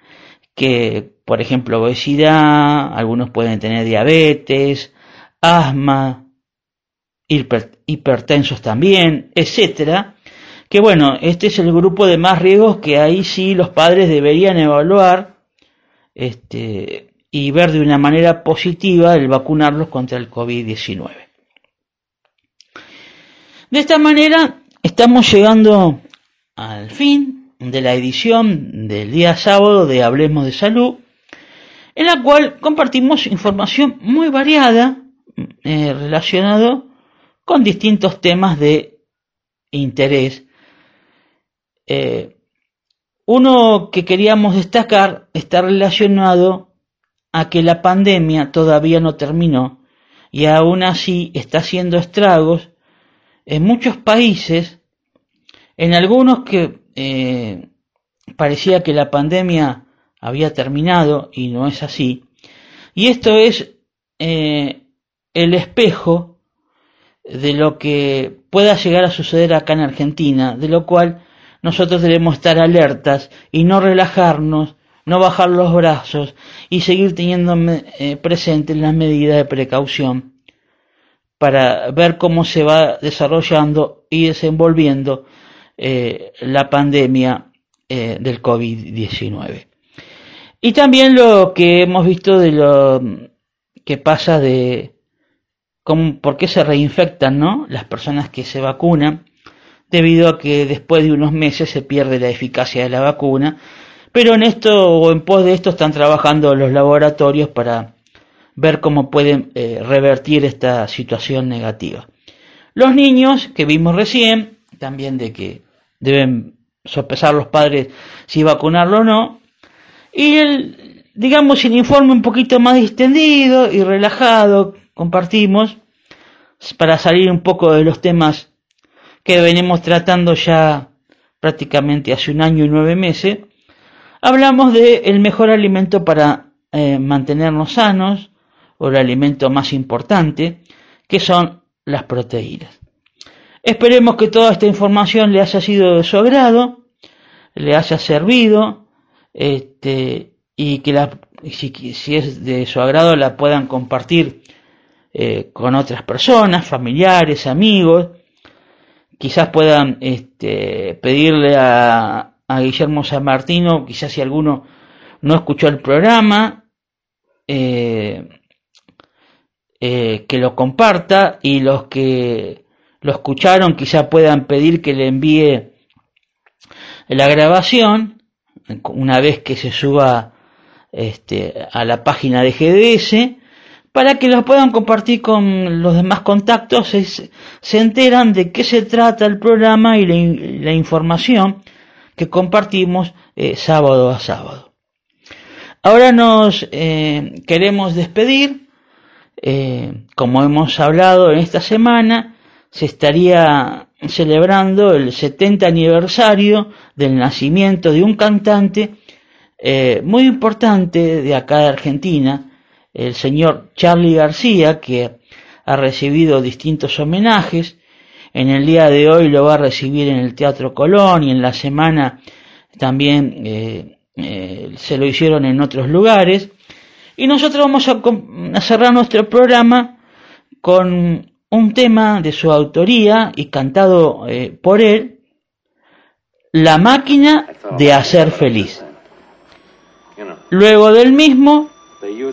que por ejemplo obesidad, algunos pueden tener diabetes, asma, hipertensos también, etcétera. Que bueno, este es el grupo de más riesgos que ahí sí los padres deberían evaluar este, y ver de una manera positiva el vacunarlos contra el COVID-19. De esta manera estamos llegando al fin de la edición del día sábado de Hablemos de Salud, en la cual compartimos información muy variada eh, relacionada con distintos temas de interés. Eh, uno que queríamos destacar está relacionado a que la pandemia todavía no terminó y aún así está haciendo estragos en muchos países, en algunos que eh, parecía que la pandemia había terminado y no es así. Y esto es eh, el espejo de lo que pueda llegar a suceder acá en Argentina, de lo cual nosotros debemos estar alertas y no relajarnos no bajar los brazos y seguir teniendo eh, presente las medidas de precaución para ver cómo se va desarrollando y desenvolviendo eh, la pandemia eh, del COVID-19. Y también lo que hemos visto de lo que pasa de cómo, por qué se reinfectan ¿no? las personas que se vacunan, debido a que después de unos meses se pierde la eficacia de la vacuna, pero en esto o en pos de esto están trabajando los laboratorios para ver cómo pueden eh, revertir esta situación negativa. Los niños que vimos recién, también de que deben sopesar los padres si vacunarlo o no, y el, digamos, el informe un poquito más distendido y relajado compartimos para salir un poco de los temas que venimos tratando ya prácticamente hace un año y nueve meses, hablamos de el mejor alimento para eh, mantenernos sanos, o el alimento más importante, que son las proteínas. Esperemos que toda esta información le haya sido de su agrado, le haya servido, este, y que la, si, es de su agrado la puedan compartir eh, con otras personas, familiares, amigos, quizás puedan este, pedirle a, a Guillermo San Martino, quizás si alguno no escuchó el programa, eh, eh, que lo comparta y los que lo escucharon quizá puedan pedir que le envíe la grabación una vez que se suba este, a la página de GDS para que los puedan compartir con los demás contactos, se, se enteran de qué se trata el programa y la, información que compartimos eh, sábado a sábado. Ahora nos eh, queremos despedir eh, como hemos hablado en esta semana, se estaría celebrando el 70 aniversario del nacimiento de un cantante muy importante de acá de Argentina, el señor Charlie García, que ha recibido distintos homenajes. En el día de hoy lo va a recibir en el Teatro Colón y en la semana también eh, se lo hicieron en otros lugares. Y nosotros vamos a, cerrar nuestro programa con un tema de su autoría y cantado eh, por él, La máquina de hacer feliz. Luego del mismo,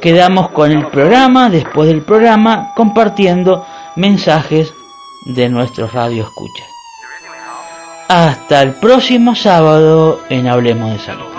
quedamos con el programa, después del programa, compartiendo mensajes de nuestros radio escuchas. Hasta el próximo sábado en Hablemos de Salud.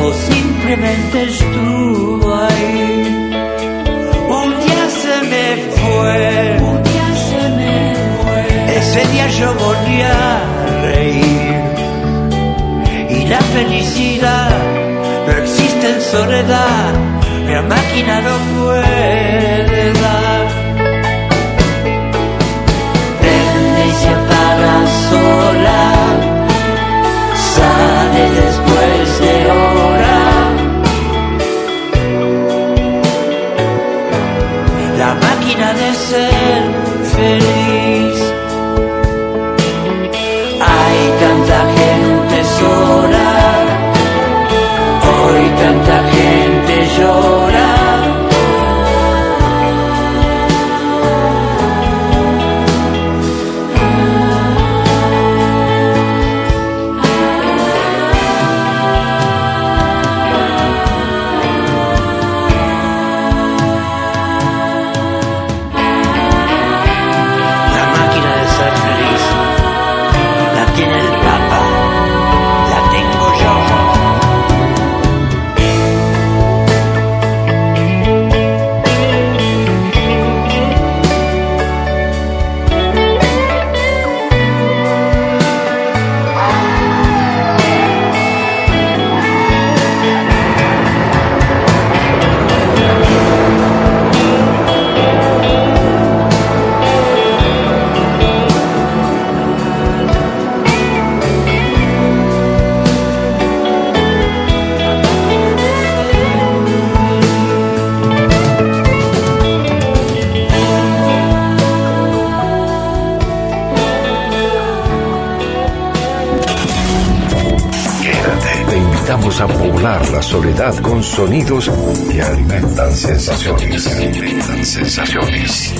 O simplemente estuvo ahí. Un día se me fue, un día se me ese día yo volví a reír. Y la felicidad no existe en soledad, la máquina no puede dar. La soledad con sonidos que alimentan sensaciones. Que alimentan sensaciones.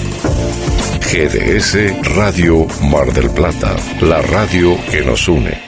GDS Radio Mar del Plata, la radio que nos une.